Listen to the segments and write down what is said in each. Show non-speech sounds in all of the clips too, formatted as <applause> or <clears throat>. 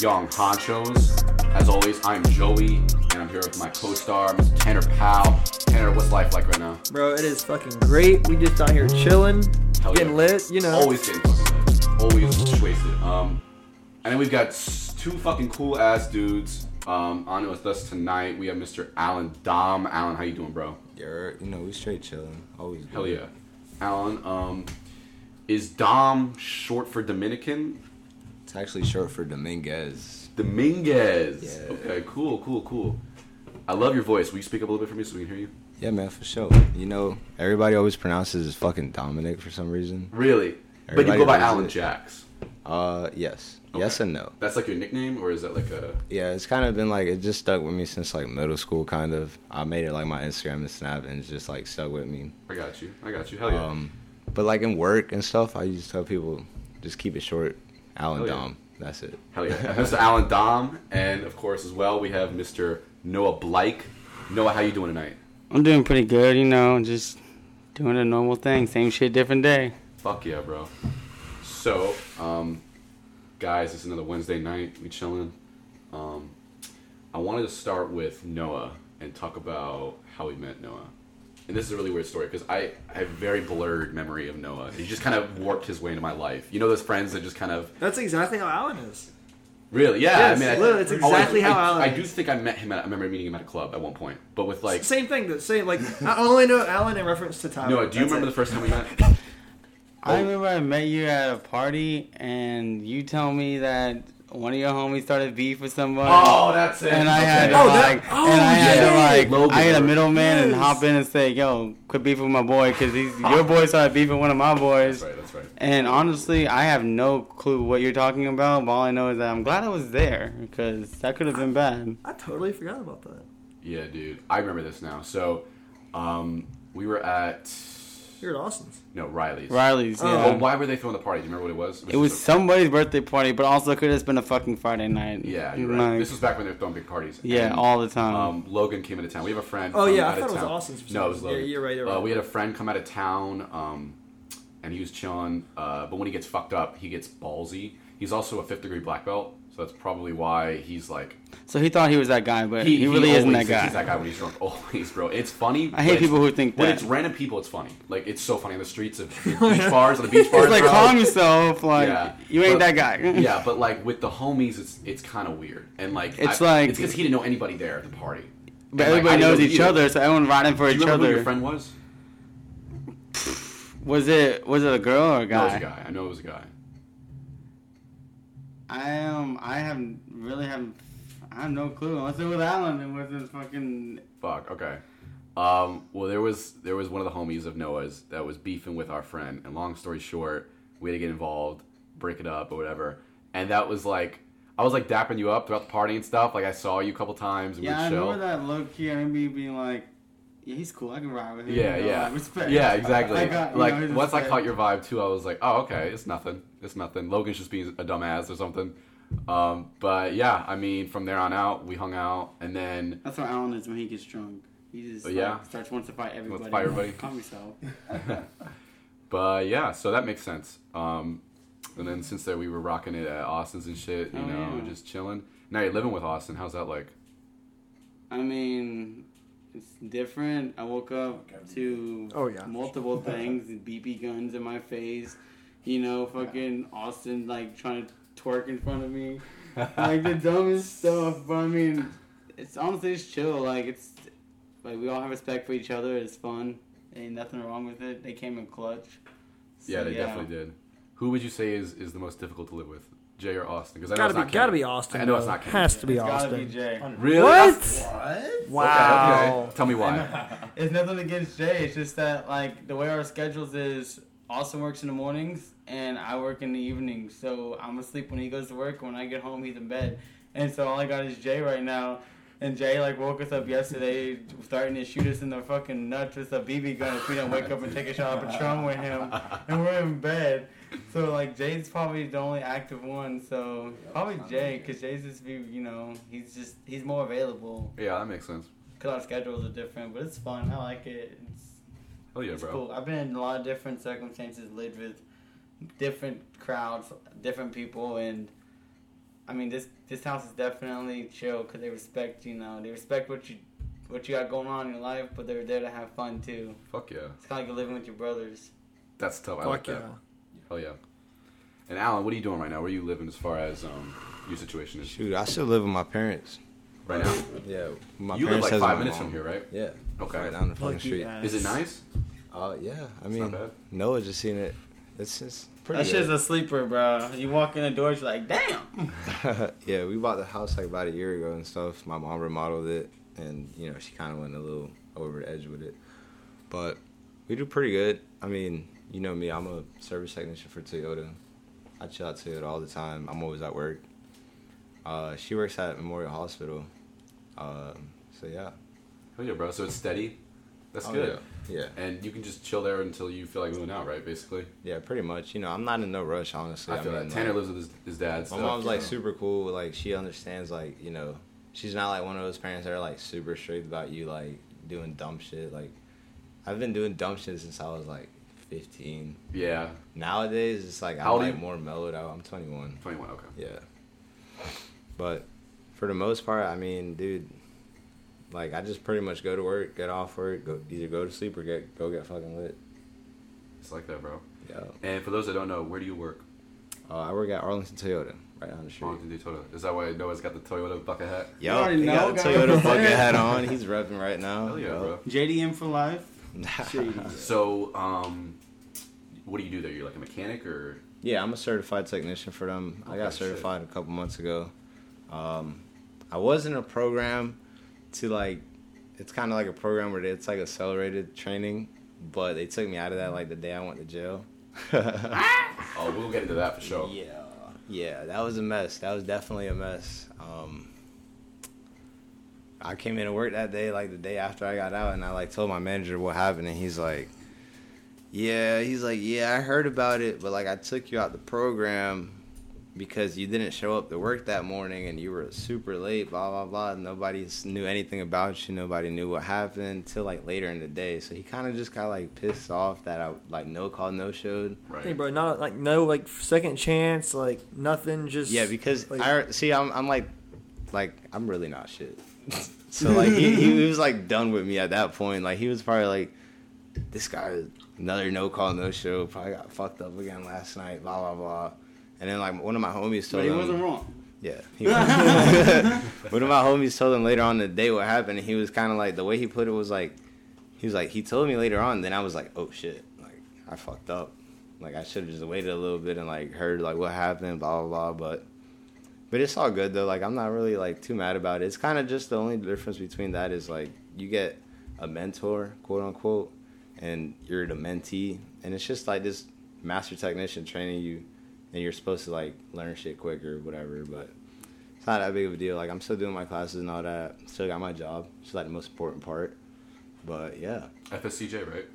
Welcome back to Young Honchos. As always, I'm Joey, and I'm here with my co-star, Mr. Tanner Powell. Tanner, what's life like right now? Bro, it is fucking great. We just out here chilling, Hell getting yeah. lit, you know. Always getting fucking lit. Always wasted. Um, and then we've got two fucking cool ass dudes um, on with us tonight. We have Mr. Allan Dom. Allan, how you doing, bro? Yeah, you know, we straight chilling. Always good. Hell yeah. Alan, um, is Dom short for Dominican? It's actually short for Dominguez. Dominguez. Yeah. Okay, cool, cool, cool. I love your voice. Will you speak up a little bit for me so we can hear you? Yeah, man, for sure. You know, everybody always pronounces it fucking Dominic for some reason. Really? but you go by Allan it. Jacks. Uh, yes. Yes and no. That's like your nickname, or is that like a? Yeah, it's kind of been like, it just stuck with me since like middle school, kind of. I made it like my Instagram and Snap, and it's just like stuck with me. I got you. I got you. Hell yeah. Um, but like in work and stuff, I used to tell people, just keep it short. Allan Hell yeah. Dom. That's it. Hell yeah. <laughs> Mr. Allan Dom, and of course as well we have Mr. Noah Bleich. Noah, how you doing tonight? I'm doing pretty good, you know, just doing a normal thing. Same shit, different day. Fuck yeah, bro. So, um, guys, it's another Wednesday night. We chilling. Um, I wanted to start with Noah and talk about how we met Noah. And this is a really weird story because I, I have very blurred memory of Noah. He just kind of warped his way into my life. You know those friends that just kind of That's exactly how Allan is. really, yeah. Yes, I mean, I, literally, it's oh, exactly I, how I, Allan I do think I met him. At, I remember meeting him at a club at one point, but with like Same thing. The same like I only know Allan in reference to Tyler. Noah. Do you remember it. the first time we met? <laughs> I remember I met you at a party, and you tell me that one of your homies started beef with somebody. Oh, that's it. And I had to Oh, that- like, oh, and I had yeah. to like, Logan I had a Bird. middleman and hop in and say, "Yo, quit beefing with my boy, cause he's your boy started beefing with one of my boys." That's right. That's right. And honestly, I have no clue what you're talking about. But all I know is that I'm glad I was there because that could have been bad. I totally forgot about that. Yeah, dude. I remember this now. So, um, we were at You're at Austin's. no Riley's. Riley's, Oh. yeah. Well, why were they throwing the party? Do you remember what it was? It was just a- somebody's birthday party, but also could have been a fucking Friday night. yeah, you're right. Like, This was back when they were throwing big parties. yeah, And, all the time. Um, Logan came into town. We have a friend. Oh, yeah, I out of thought it was town. Austin's No, it was some reason. Logan. Yeah, you're right, you're Uh, we had a friend come out of town, um, and he was chilling. Uh, but when he gets fucked up, he gets ballsy. He's also a fifth degree black belt, so that's probably why he's like so he thought he was that guy, but he, really isn't that guy. He's that guy when he's drunk. <laughs> Always, bro. It's funny. I hate people who think when that. it's random people. It's funny. Like it's so funny on the streets of beach bars, <laughs> on the beach bars. It's like bro. calm yourself, like Yeah. you ain't But- that guy. <laughs> yeah, but like with the homies, it's it's kind of weird, and like It's I- like- it's because he didn't know anybody there at the party. but And, everybody didn't knows know each you. other, so everyone riding for Do each other. who your friend was? Was it was it a girl or a No, it guy? was a guy. I know it was a guy. I am. I have really have. I have no clue unless it was Allan. It wasn't fucking. Fuck. Okay. Um, well, there was there was one of the homies of Noah's that was beefing with our friend, and long story short, we had to get involved, break it up or whatever, and that was like I was like dapping you up throughout the party and stuff. Like I saw you a couple times and Yeah, I we'd remember that low key. I remember you being like, "Yeah, he's cool. I can ride with him." Yeah, you know, yeah, like, respect. yeah, exactly. <laughs> I got, like know, once I caught your vibe too, I was like, oh, okay, it's nothing, it's nothing. Logan's just being a dumbass or something. Um, but yeah, I mean, from there on out, we hung out, and then That's what Allan is when he gets drunk. He just Oh, like, yeah? starts wants to fight everybody. fight everybody? <laughs> Calm yourself. <laughs> But yeah, so that makes sense. Um, and then since then we were rocking it at Austin's and shit, you Oh, know, yeah. just chilling. Now you're living with Austin. How's that like? I mean, it's different. I woke up to Oh, yeah. multiple things, <laughs> BB guns in my face, you know, fucking Austin like trying to twerk in front of me, <laughs> like the dumbest stuff. But I mean, it's honestly it's chill. Like it's like we all have respect for each other. It's fun. Ain't nothing wrong with it. They came in clutch. So, Yeah, they definitely did. Who would you say is, is the most difficult to live with, Jay or Austin? Because I know Gotta it's be, not gotta be Austin. I know it's not Kenny. Has to be It's gotta Austin. be Jay. Really? What? What? Wow. Okay, okay. Tell me why. <laughs> It's nothing against Jay. It's just that like the way our schedules is, Austin works in the mornings and I work in the evenings. So I'm asleep when he goes to work. When I get home, he's in bed. And so all I got is Jay right now. And Jay like woke us up yesterday, starting to shoot us in the fucking nuts with a BB gun if we don't wake up and take a shot of Patron with him, and we're in bed. So like Jay's probably the only active one. So probably Jay, cause Jay's just be you know he's just he's more available. Yeah, that makes sense. Cause our schedules are different, but it's fun. I like it. It's, Hell yeah, it's bro. cool. I've been in a lot of different circumstances, lived with different crowds, different people, and I mean, this this house is definitely chill because they respect you know they respect what you what you got going on in your life, but they're there to have fun too. Fuck yeah. It's kind of like you're living with your brothers. That's tough. I like yeah. that. Hell yeah. And Allan, what are you doing right now? Where are you living as far as um, your situation is? Shoot, I still live with my parents. Right now? Yeah, my you live parents like five minutes mom. from here, right? Yeah. Okay. Right down the fucking street. ass. Is it nice? Oh yeah, I It's mean, not bad. Noah just seen it. It's just pretty. That's just good. a sleeper, bro. You walk in the door, you're like, damn. <laughs> yeah, we bought the house like about a year ago and stuff. My mom remodeled it, and you know she kind of went a little over the edge with it, but we do pretty good. I mean, you know me, I'm a service technician for Toyota. I chill out Toyota all the time. I'm always at work. Uh, she works at Memorial Hospital. Um, so yeah. Hell yeah, bro. So it's steady. That's Oh, good. Yeah. yeah, And you can just chill there until you feel like moving out, right? Basically. yeah, pretty much. You know, I'm not in no rush, honestly. I feel mean, that. Tanner like- lives with his, his dad. My stuff, mom's like know. super cool. Like she understands. Like you know, she's not like one of those parents that are like super strict about you like doing dumb shit. Like I've been doing dumb shit since I was like 15. Yeah. Nowadays, it's like How I'm like you? more mellowed out. I'm 21. 21, okay. Yeah. But for the most part, I mean, dude, like I just pretty much go to work, get off work, go either go to sleep or get go get fucking lit. It's like that, bro. Yeah. And for those that don't know, where do you work? Uh, I work at Arlington Toyota, right down the street. Arlington Toyota. Is that why Noah's got the Toyota bucket hat? Yo, already he got the guys. Toyota <laughs> bucket hat on. He's repping right now. Hell yeah, Yup. bro. JDM for life. <laughs> So, um, what do you do there? You're like a mechanic or? Yeah, I'm a certified technician for them. I Okay, got shit. certified a couple months ago. Um, I was in a program to like, it's kind of like a program where it's like accelerated training, but they took me out of that like the day I went to jail. <laughs> Oh, we'll get into that for sure. Yeah, yeah, that was a mess. That was definitely a mess. Um, I came in to work that day, like the day after I got out, and I like told my manager what happened, and he's like, "Yeah," he's like, "Yeah, I heard about it, but like I took you out the program because you didn't show up to work that morning, and you were super late, blah blah blah. and Nobody knew anything about you. Nobody knew what happened till like later in the day. So he kind of just got like pissed off that I like no call, no showed. Right. Hey, bro, not like no like second chance, like nothing. Just Yeah, because like, I see, I'm, I'm like, like I'm really not shit. <laughs> so like he, he was like done with me at that point. Like he was probably like, this guy another no call no show. Probably got fucked up again last night. Blah blah blah. And then like one of my homies But told he him, wasn't wrong. yeah. He <laughs> one of my homies told him later on the day what happened. And he was kind of like the way he put it was like, he was like he told me later on. Then I was like, oh shit, like I fucked up. Like I should have just waited a little bit and like heard like what happened, blah blah blah. But but it's all good though. Like I'm not really like too mad about it. It's kind of just the only difference between that is like you get a mentor, quote unquote, and you're the mentee, and it's just like this master technician training you, and you're supposed to like learn shit quicker, or whatever. But it's not that big of a deal. Like I'm still doing my classes and all that. Still got my job. It's like the most important part. But yeah, FSCJ, right?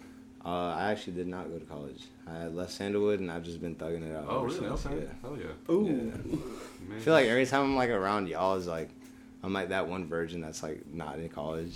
uh, I actually did not go to college. I left Sandalwood and I've just been thugging it out. Oh, really? since, Okay. yeah. Hell yeah. Ooh. Yeah. I feel like every time I'm like around y'all is like I'm like that one virgin that's like not in college.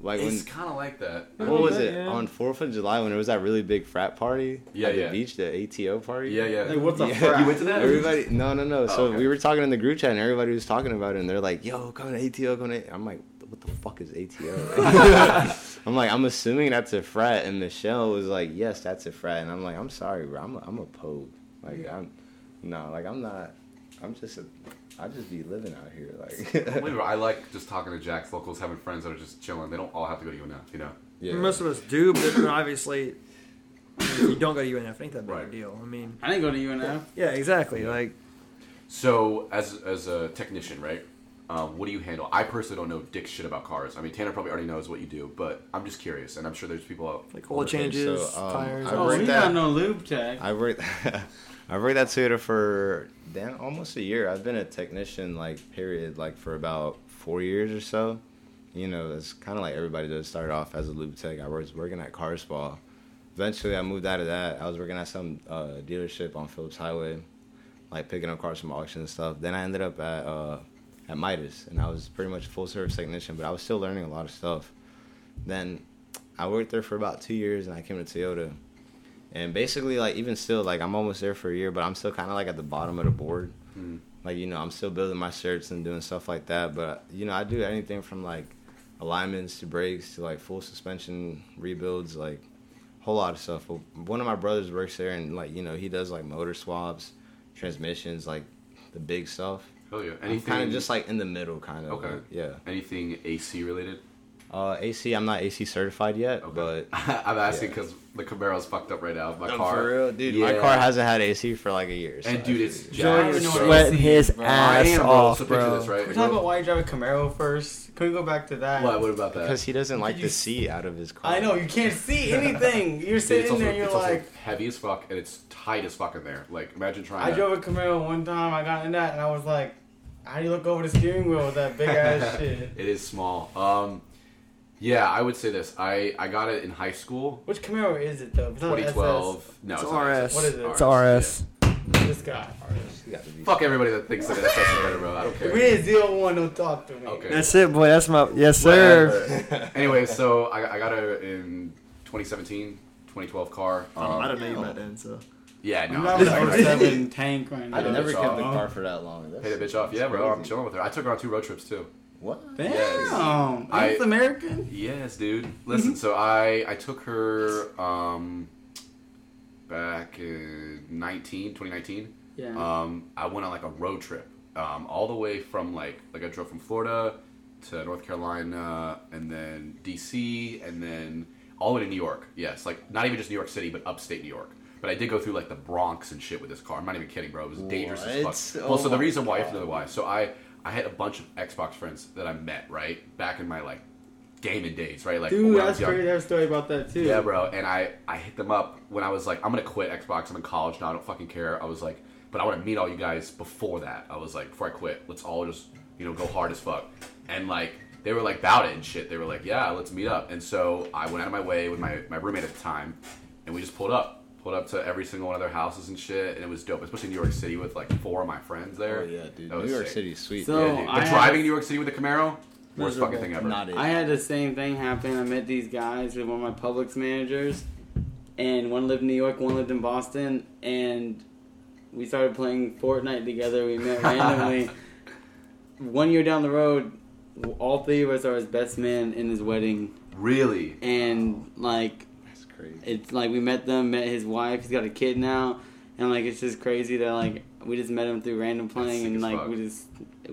Like when it's kind of like that. what was Yeah, it yeah. on Fourth of July when it was that really big frat party Yeah, at the yeah. beach, the ATO party. Yeah, yeah. Like, what's a Yeah. frat? You went to that? Everybody, no, no, no. Oh, So okay. we were talking in the group chat, and everybody was talking about it, and they're like, "Yo, come to ATO, come to." I'm like, "What the fuck is ATO?" <laughs> I'm like, I'm assuming that's a frat, and Michelle was like, "Yes, that's a frat," and I'm like, "I'm sorry, bro. I'm a, I'm a pogue. Like, I'm no, like I'm not. I'm just a. I just be living out here, like. <laughs> Believe I like just talking to Jack's locals, having friends that are just chilling. They don't all have to go to UNF, you know? yeah. most of us do, but obviously, if you don't go to UNF, it ain't that big Right. a deal. I mean, I didn't go to UNF. yeah, exactly. Like, So, as as a technician, right? Um, what do you handle? I personally don't know dick shit about cars. I mean, Tanner probably already knows what you do, but I'm just curious, and I'm sure there's people out. like oil changes, so, um, tires. I Oh, worked he's at- not no lube tech. I worked. <laughs> I worked at Toyota for damn almost a year. I've been a technician like period like for about four years or so. You know, it's kind of like everybody does start off as a lube tech. I was working at Car Spa. Eventually, I moved out of that. I was working at some uh, dealership on Phillips Highway, like picking up cars from auction and stuff. Then I ended up at uh, at Midas, and I was pretty much a full service technician, but I was still learning a lot of stuff. Then I worked there for about two years, and I came to Toyota. And basically, like even still, like I'm almost there for a year, but I'm still kind of like at the bottom of the board. Hmm. like you know I'm still building my shirts and doing stuff like that. But you know I do anything from like alignments to brakes to like full suspension rebuilds, like a whole lot of stuff. But one of my brothers works there and like you know he does like motor swaps, transmissions, like the big stuff. Oh yeah. I'm kind of just like in the middle, kind of. Okay. like, yeah. anything AC related. Uh, AC, I'm not AC certified yet, but <laughs> I'm asking Yeah. because the Camaro's fucked up right now. My Oh, car. for real, dude. My car hasn't had AC for like a year. so And dude, feel it's Jordan is sweating his bro. Ass off, So bro. this, right? We're talking about why you drive a Camaro first. Can we go back to that? What? What about that? because he doesn't like you the s- out of his car. I know you can't see anything. <laughs> You're sitting it's also, there, and you're it's also like, heavy as fuck, and it's tight as fuck in there. Like, imagine trying. I to, drove a Camaro one time. I got in that, and I was like, how do you look over the steering wheel with that big ass <laughs> shit? It is small. Um, yeah, I would say this. I I got it in high school, Which Camaro is it though? It's not an 2012. No, It's not RS. What is it? It's RS. SS. This guy. You got to be- yeah. Fuck everybody that thinks that that's better, bro. I don't care. we didn't zero one, don't talk to me. Okay. That's it, boy. That's my yes, sir. Whatever. anyway, so I, I got it in 2017, 2012 car. Oh, Um, I don't know you back then, so. Yeah, no. I'm driving I- an I- 07 tank right now. I've never kept the car for that long. That's, Pay the bitch off. Yeah, that's bro. I'm chilling with her. I took her on two road trips too. What? Damn. Yes. That's I- American. Yes, dude. Listen, so I I took her um back in 19, 2019. Yeah. Um, I went on like a road trip, um, all the way from like like I drove from Florida to North Carolina, and then DC, and then all the way to New York. Yes, like not even just New York City, but upstate New York. But I did go through like the Bronx and shit with this car. I'm not even kidding, bro. It was dangerous as What? fuck. Oh well, so the my reason why, you have to know why. So I I had a bunch of Xbox friends that I met right back in my like gaming days, right? Like Dude, when I was that's crazy. I have a story about that too. Yeah, bro. And I, I hit them up when I was like, I'm gonna quit Xbox. I'm in college now. I don't fucking care. I was like, but I want to meet all you guys before that. I was like, before I quit, let's all just you know go hard as fuck. And like they were like about it and shit. They were like, yeah, let's meet up. And so I went out of my way with my my roommate at the time, and we just pulled up. Pulled up to every single one of their houses and shit, and it was dope, especially in New York City with like four of my friends there. Oh yeah, dude. That New was York sick. City's sweet. So- Yeah, dude. But I had- driving New York City with a Camaro, worst fucking thing ever. Not it. I had the same thing happen. I met these guys with one of my Publix managers, and one lived in New York, one lived in Boston, and we started playing Fortnite together. We met <laughs> randomly. one year down the road, all three of us are his best men in his wedding, Really? and like That's crazy. it's like we met them, met his wife. He's got a kid now, and like it's just crazy that like we just met him through random playing, and like fuck. we just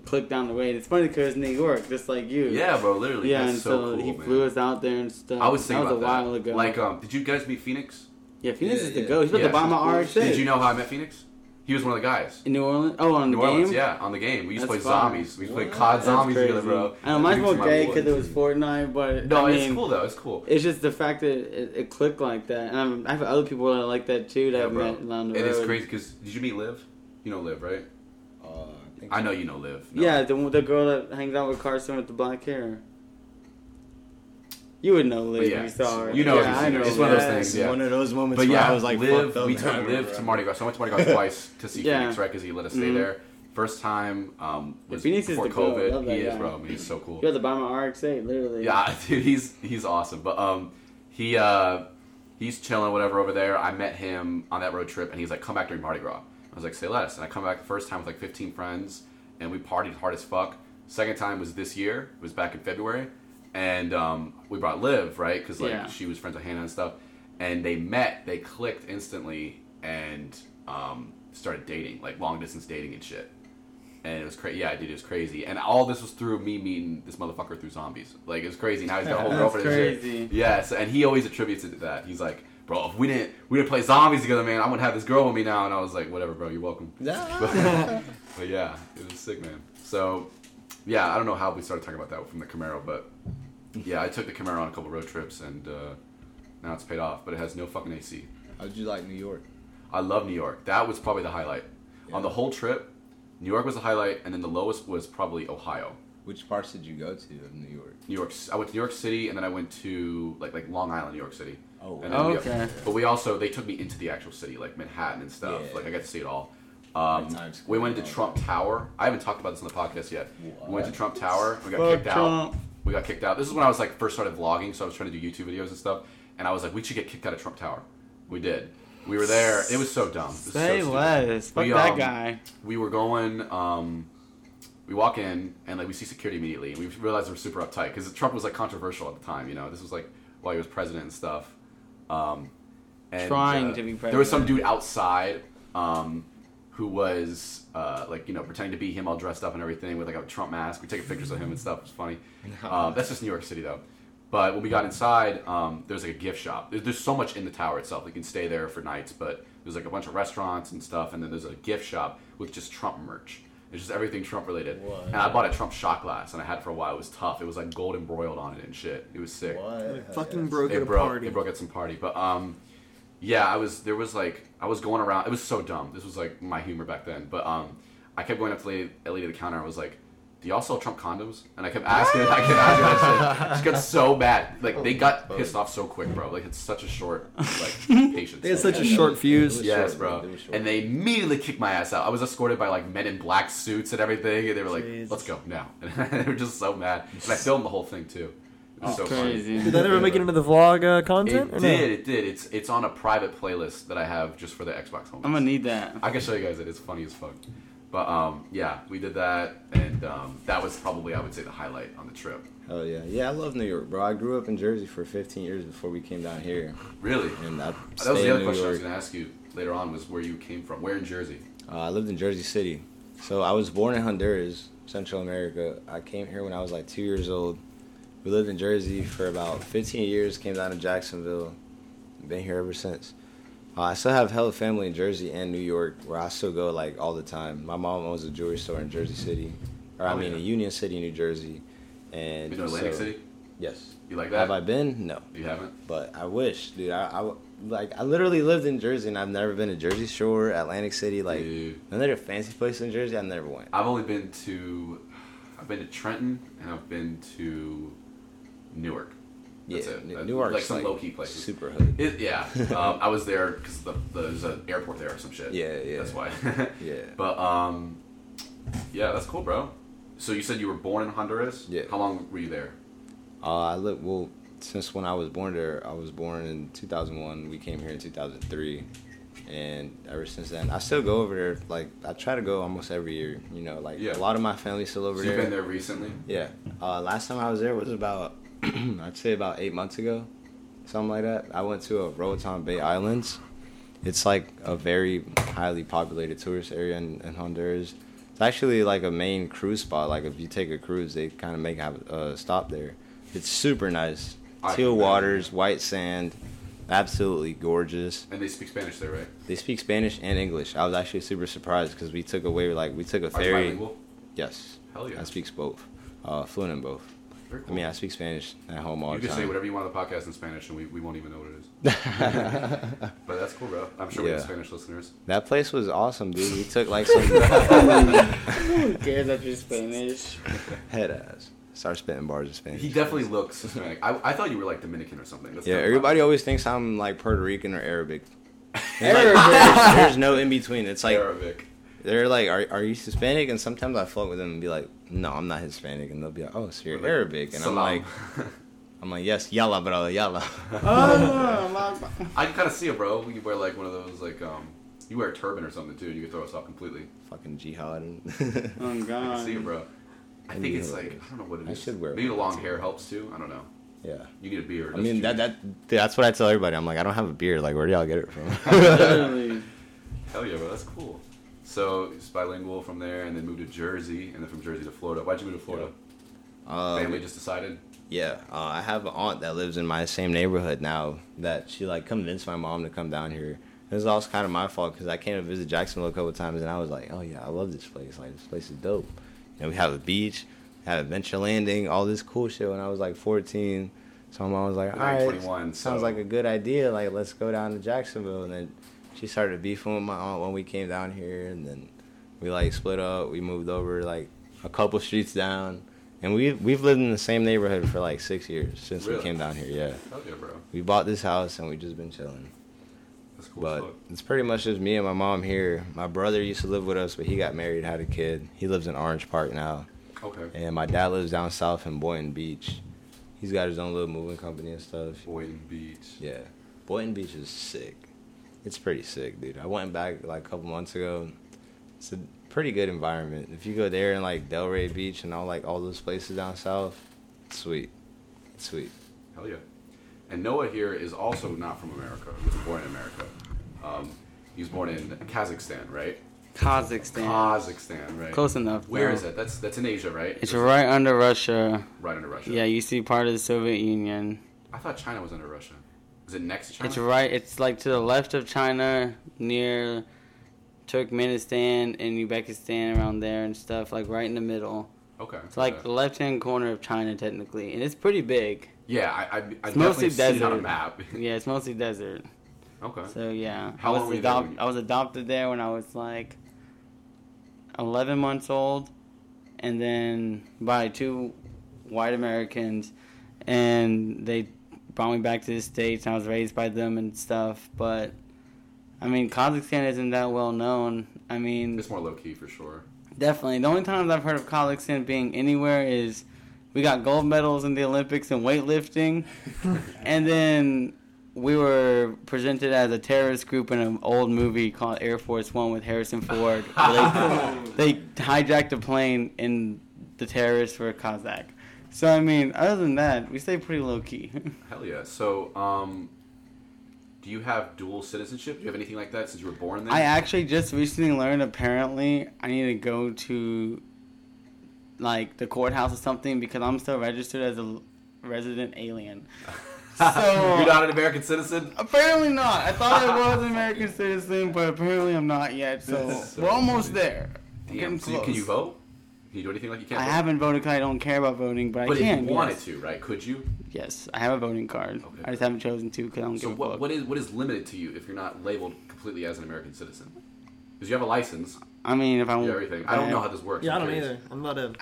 clicked down the way. And it's funny because New York, just like you. Yeah, bro. Literally. Yeah, That's and so, so, cool, he man. flew us out there and stuff. I was thinking that was about a while that. ago. Like, um, did you guys meet Phoenix? yeah, Phoenix Yeah, is the yeah. go. He's about Yeah, to buy my RX. Did you know how I met Phoenix? He was one of the guys. in New Orleans? Oh, on New the Orleans, game. yeah, on the game. We used to That's play fire. zombies. We used to play What? COD That's zombies crazy. together, bro. And I know mine's Phoenix more gay because it was Fortnite, but No, I it's cool though. It's cool. It's just the fact that it, it clicked like that, and I'm, I have other people that are like that too that Yeah, I've bro. met along the It road. is crazy because did you meet Liv? You know Liv, right? Uh, I, I know you know Liv. No. Yeah, the the girl that hangs out with Carson with the black hair. You would know Liv But if yeah, you saw her. you know yeah, if I you see know. It's one of those things, yeah. One of those moments But where yeah, I was like, Liv, fucked up we and took Liv to that. Mardi Gras. So I went to Mardi Gras <laughs> twice to see Yeah. Phoenix, right? Because he let us stay Mhm. there. First time um, was Phoenix is before the. COVID. Love that He is, bro. I mean, he's so cool. You had to buy my RX-8, literally. Yeah, <laughs> dude, he's he's awesome. But um, he uh, he's chilling whatever over there. I met him on that road trip, and he's like, "Come back during Mardi Gras." I was like, "Say less." And I come back the first time with like 15 friends, and we partied hard as fuck. Second time was this year. It was back in February, and um, we brought Liv right because like Yeah. she was friends with Hannah and stuff, and they met. They clicked instantly and um, started dating, like long distance dating and shit and it was crazy. Yeah, dude, it was crazy. And all this was through me meeting this motherfucker through zombies. Like it was crazy. Now he's got a whole <laughs> That's girlfriend. and shit. crazy. Yes, and he always attributes it to that. He's like, bro, if we didn't we didn't play zombies together, man, I'm gonna have this girl with me now. And I was like, whatever, bro, you're welcome. Yeah. <laughs> But yeah, it was sick, man. So yeah, I don't know how we started talking about that from the Camaro, but yeah, I took the Camaro on a couple road trips, and uh, now it's paid off. But it has no fucking AC. How'd you like New York? I love New York. That was probably the highlight on the whole trip. New York was the highlight, and then the lowest was probably Ohio. Which parts did you go to of New York? New York. I went to New York City, and then I went to like like Long Island, New York City. Oh, And then we- Okay. but we also they took me into the actual city, like Manhattan and stuff. Yeah. Like I got to see it all. Um, Like we went and into Trump Tower. I haven't talked about this on the podcast yet. We went to Trump Tower. We got Fuck kicked out. We got kicked out. This is when I was like first started vlogging, so I was trying to do YouTube videos and stuff. And I was like, we should get kicked out of Trump Tower. We did. We were there. It was so dumb. It was so Say stupid. less. Fuck We, that um, guy. we were going. Um, we walk in and like we see security immediately, and we realize we're super uptight because Trump was like controversial at the time. You know, this was like while he was president and stuff. Um, and, Trying uh, to be president. There was some dude outside um, who was uh, like you know pretending to be him, all dressed up and everything with like a Trump mask. We taking pictures of him and stuff. It was funny. Um, that's just New York City though. But when we got inside, um, there was like a gift shop. There's, there's so much in the tower itself. You can stay there for nights, but there's like a bunch of restaurants and stuff, and then there's a gift shop with just Trump merch. It's just everything Trump related. What? And I bought a Trump shot glass, and I had it for a while. It was tough. It was like gold embroiled on it and shit. It was sick. What? fucking broke at It a broke. party. It broke at some party, but um, yeah, I was there was like I was going around. It was so dumb. This was like my humor back then, but um, I kept going up to lady, lady at the counter. I was like, "Do y'all sell Trump condoms?" And I kept asking. I kept asking. that shit. She got so bad. Like they got pissed off so quick, bro. Like it's such a short like patience. <laughs> They had such a short fuse. Yes, short, bro. it was short. And they immediately kicked my ass out. I was escorted by like men in black suits and everything, and they were like, Jesus. "Let's go now." <laughs> And they were just so mad. And I filmed the whole thing too. It was so funny. Crazy. Did that ever make it into the vlog uh, content? It did. No? It did. It's it's on a private playlist that I have just for the Xbox home. I'm gonna need that. I can show you guys it. It's funny as fuck. But um, yeah, we did that, and um, that was probably I would say the highlight on the trip. Oh yeah, yeah. I love New York, bro. I grew up in Jersey for 15 years before we came down here, Really, and I that was the other New question I was going to ask you later on was where you came from. Where in Jersey? Uh, I lived in Jersey City, so I was born in Honduras, Central America. I came here when I was like two years old. We lived in Jersey for about 15 years. Came down to Jacksonville. Been here ever since. Uh, I still have hella family in Jersey and New York, where I still go like all the time. My mom owns a jewelry store in Jersey City, or I Oh, mean, yeah. in Union City, New Jersey. And You know Atlantic so- City? Yes. You like that? Have I been? No. You haven't? But I wish, dude. I, I like I literally lived in Jersey and I've never been to Jersey Shore, Atlantic City, like Dude. another fancy place in Jersey. I never went. I've only been to, I've been to Trenton and I've been to Newark. That's yeah, it. Uh, Newark's like some low-key places. Super hood. It, yeah, <laughs> um, I was there because the, the, there's an airport there or some shit. Yeah, yeah. That's why. <laughs> Yeah. But um, yeah, that's cool, bro. So you said you were born in Honduras. Yeah. How long were you there? Uh, I lived well since when I was born there. I was born in 2001. We came here in 2003, and ever since then, I still go over there. Like I try to go almost every year. You know, like Yeah. a lot of my family's still over So there. you've been there recently. Yeah. Uh, last time I was there was about, <clears throat> I'd say about eight months ago, something like that. I went to a Roatan Bay Islands. It's like a very highly populated tourist area in, in Honduras. It's actually like a main cruise spot. Like if you take a cruise, they kind of make have a stop there. It's super nice. I Teal waters, white sand, absolutely gorgeous. And they speak Spanish there, right? They speak Spanish and English. I was actually super surprised because we took away like we took a ferry. Yes, Hell yeah. I speak both, uh, fluent in both. Very I mean, I speak Spanish at home all you the time. You can say whatever you want on the podcast in Spanish, and we, we won't even know what it is. <laughs> But that's cool, bro. I'm sure we have Spanish listeners. that place was awesome, dude. We took like some <laughs> Who cares that you're Spanish? <laughs> head ass. Start spitting bars in Spanish. He definitely looks Hispanic. I, I thought you were like Dominican or something. That's Yeah, everybody always thinks I'm like Puerto Rican or Arabic. And, like, there's, there's no in between. It's like Arabic. They're like, "Are are you Hispanic?" And sometimes I fuck with them and be like, "No, I'm not Hispanic," and they'll be like, "Oh, so you're Like, Arabic?" And I'm like, "I'm like, yes, yalla, bro, yalla." <laughs> oh, I can kind of see it, bro. You wear like one of those like um, you wear a turban or something too. and You can throw us off completely. Fucking jihad. <laughs> <laughs> oh I God. can see it, bro. I I think it's like wear- I don't know what it I should wear Maybe the long hair helps too. I don't know. yeah. You need a beard. I mean true. that that that's what I tell everybody. I'm like, I don't have a beard. Like, where do y'all get it from? Literally. Hell yeah, bro. That's cool. So it's bilingual from there, and then moved to Jersey, and then from Jersey to Florida. Why'd you move to Florida? Um, Family just decided. Yeah, uh, I have an aunt that lives in my same neighborhood now. That she like convinced my mom to come down here. It was also kind of my fault because I came to visit Jacksonville a couple times, and I was like, "Oh yeah, I love this place. Like this place is dope." You know, we have a beach, we have adventure landing, all this cool shit. When I was like 14, so my mom was like, "All right, 21, sounds so- like a good idea. Like let's go down to Jacksonville." And then she started beefing with my aunt when we came down here, and then we like split up. We moved over like a couple streets down. And we've we've lived in the same neighborhood for like six years since Really? we came down here. Yeah, Hell yeah, bro. we bought this house and we just been chilling. That's cool. But fuck. it's pretty much just me and my mom here. My brother used to live with us, but he got married, had a kid. He lives in Orange Park now, Okay. and my dad lives down south in Boynton Beach. He's got his own little moving company and stuff. Boynton Beach. Yeah, Boynton Beach is sick. It's pretty sick, dude. I went back like a couple months ago. It's a pretty good environment. If you go there and like Delray Beach and all like all those places down south, it's sweet, it's sweet. Hell yeah. And Noah here is also not from America. He was born in America. Um, he was born in Kazakhstan, right? Kazakhstan. Kazakhstan, right? Close enough. Where no. is that? That's that's in Asia, right? It's right under Russia. right under Russia. Yeah, you see part of the Soviet Union. I thought China was under Russia. Is it next to China? It's right. It's like to the left of China, near Turkmenistan and Uzbekistan, around there and stuff. Like right in the middle. Okay. It's like okay. the left hand corner of China, technically, and it's pretty big. Yeah, I I, I It's mostly it on a map. <laughs> Yeah, it's mostly desert. okay. So yeah, How I was were you there adopt- when you- I was adopted there when I was like eleven months old, and then by two white Americans, and they brought me back to the states. And I was raised by them and stuff. But I mean, Kazakhstan isn't that well known. I mean, It's more low key for sure. definitely the only times I've heard of Kazakhstan being anywhere is we got gold medals in the Olympics in weightlifting, <laughs> and then we were presented as a terrorist group in an old movie called Air Force One with Harrison Ford. they, <laughs> they hijacked a plane and the terrorists were Kazakh. So I mean, other than that, we stay pretty low key. <laughs> Hell yeah. So, um, do you have dual citizenship? Do you have anything like that since you were born there? I actually just recently learned apparently I need to go to like the courthouse or something because I'm still registered as a resident alien. <laughs> So You're not an American citizen. apparently not. I thought I was an <laughs> American citizen, but apparently I'm not yet. So, so we're almost funny. there. Damn. So you- can you vote? Can you do anything like you can't? I vote? haven't voted because I don't care about voting, but, But I can. if you wanted yes. to, right? Could you? Yes, I have a voting card. Okay. I just haven't chosen to because I don't So give a what, fuck. what is what is limited to you if you're not labeled completely as an American citizen? Because you have a license, I mean, if I you want have everything. I don't know how this works. Yeah, I I'm don't curious. either. I'm not a.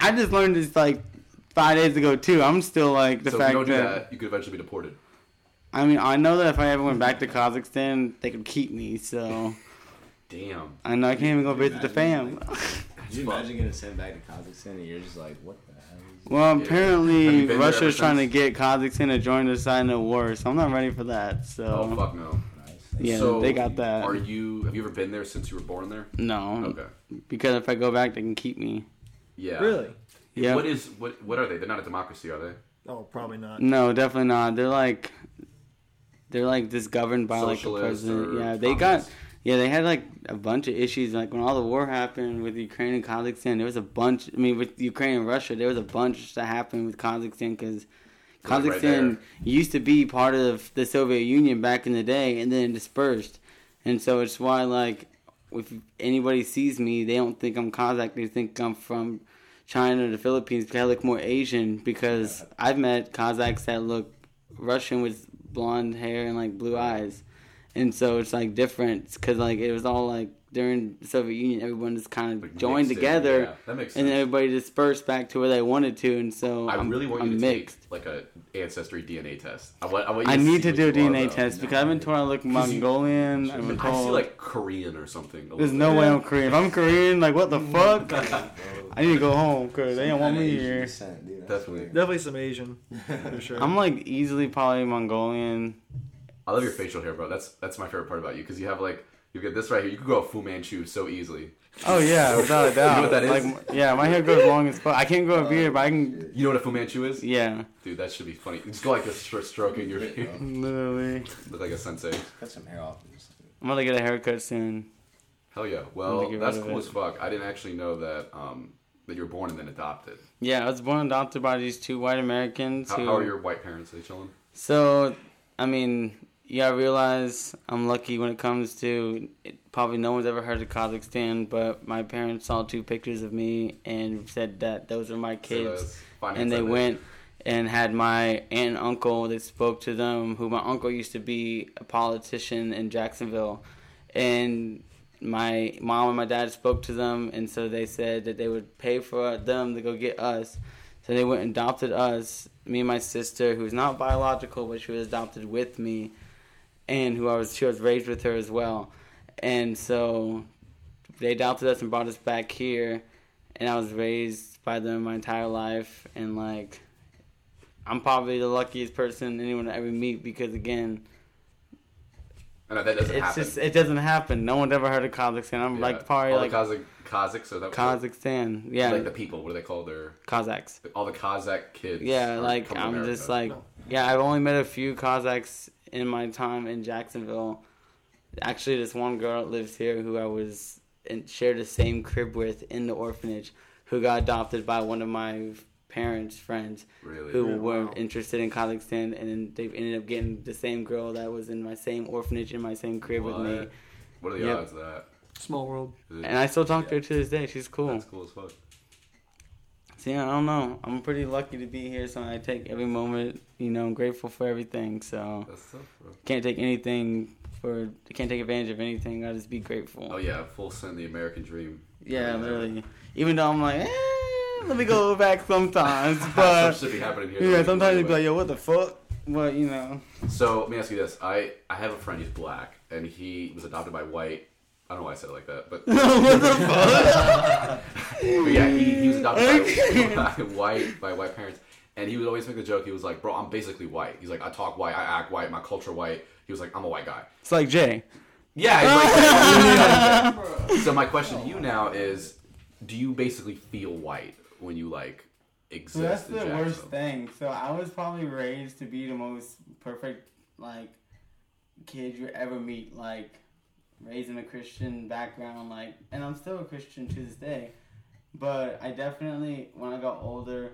I just learned this like five days ago too. I'm still like the so if you fact don't do that, that, you could eventually be deported. I mean I know that if I ever went back to Kazakhstan, they could keep me. So <laughs> Damn. I know I can't even go visit the fam. <laughs> Could you imagine getting sent back to Kazakhstan and you're just like, what the hell? Is well, apparently you been Russia's trying to get Kazakhstan to join the side in the war, so I'm not ready for that. So Oh fuck no. nice? Yeah, so they got that. Are you? Have you ever been there since you were born there? no, Okay. because if I go back, they can keep me. Yeah. Really? Yeah. What is what? What are they? They're not a democracy, are they? Oh, probably not. No, definitely not. They're like, they're like just governed by like the president. Yeah, they got. Yeah, they had like a bunch of issues. Like when all the war happened with Ukraine and Kazakhstan, there was a bunch. I mean, with Ukraine and Russia, there was a bunch that happened with Kazakhstan because Like right Kazakhstan used to be part of the Soviet Union back in the day, and then dispersed. And so it's why like if anybody sees me, they don't think I'm Kazakh. They think I'm from China or the Philippines because I look more Asian. Because I've met Kazakhs that look Russian with blonde hair and like blue eyes, and so it's like different because like it was all like during the Soviet Union, everyone just kind of Like, joined mixed in, together, yeah, that makes and everybody dispersed back to where they wanted to, and so I I'm, really want you I'm to mixed. take like a ancestry DNA test. I want, I want you I to need to do a DNA test because I've been told I look 'Cause you- Mongolian. I've been I told feel like Korean or something. there's little no way I'm Korean. If I'm Korean, like what the <laughs> fuck? I need to go home because they don't want me Asian here. descent, dude. That's Definitely. weird. Definitely some Asian, for <laughs> sure. I'm like easily probably Mongolian. I love your facial hair, bro. That's that's my favorite part about you because you have like you get this right here. You could go a Fu Manchu so easily. Oh yeah, <laughs> without a doubt. You know what that is? Like yeah, my hair goes long as fuck. I can't grow a beard, but I can. You know what a Fu Manchu is? Yeah, Dude, that should be funny. Just go like this, stro- stroking your hair. <laughs> literally. Look like a sensei. Cut some hair off. I'm gonna get a haircut soon. Hell yeah. Well, that's cool it. as fuck. I didn't actually know that um, that you were born and then adopted. Yeah, I was born and adopted by these two white Americans. How, who, how are your white parents? Are they chilling? So, I mean, yeah, I realize I'm lucky when it comes to it, probably no one's ever heard of Kazakhstan, but my parents saw two pictures of me and said that those are my kids, fine and they went and had my aunt and uncle that spoke to them. Who my uncle used to be a politician in Jacksonville, and my mom and my dad spoke to them, and so they said that they would pay for them to go get us. So they went and adopted us, me and my sister, who's not biological, but she was adopted with me, and who I was she was raised with her as well. And so they adopted us and brought us back here, and I was raised by them my entire life, and like I'm probably the luckiest person anyone to ever meet because again, I know that doesn't it's happen. just it doesn't happen. No one's ever heard of Kazakhstan. I'm Yeah. like probably all like the Kazakh Kazakhs. So that Kazakhstan. Yeah, like the people. What do they call their Kazakhs. all the Kazakh kids? Yeah, like I'm America. just like No. yeah. I've only met a few Kazakhs in my time in Jacksonville. Actually, this one girl that lives here who I was in, shared the same crib with in the orphanage, who got adopted by one of my parents' friends really. who Yeah, were wow. interested in Kazakhstan, and then they ended up getting the same girl that was in my same orphanage in my same crib with me. What? What are the Yep. odds of that? Small world. And I still talk to her to this day. She's cool. That's cool as fuck. So yeah, I don't know. I'm pretty lucky to be here, so I take every moment. You know, I'm grateful for everything. So That's tough, can't take anything for. Can't take advantage of anything. I just be grateful. Oh yeah, full send the American dream. Yeah, Yeah. literally. Even though I'm like, eh, let me go <laughs> back sometimes, <laughs> Some but shit be happening here. yeah, sometimes you'd be like, yo, what the fuck? But you know, So let me ask you this: I I have a friend. He's black, and he was adopted by white. I don't know why I said it like that, but, <laughs> what the fuck? <laughs> but yeah, he, he was adopted by, <laughs> by white by white parents, and he would always make the joke. He was like, "Bro, I'm basically white." He's like, "I talk white, I act white, my culture white." He was like, "I'm a white guy." It's like Jay. Yeah. He's like, so my question to you now is: Do you basically feel white when you like exist? So that's in the worst thing. So I was probably raised to be the most perfect like kid you ever meet. Like raised in a Christian background, like, and I'm still a Christian to this day. But I definitely, when I got older,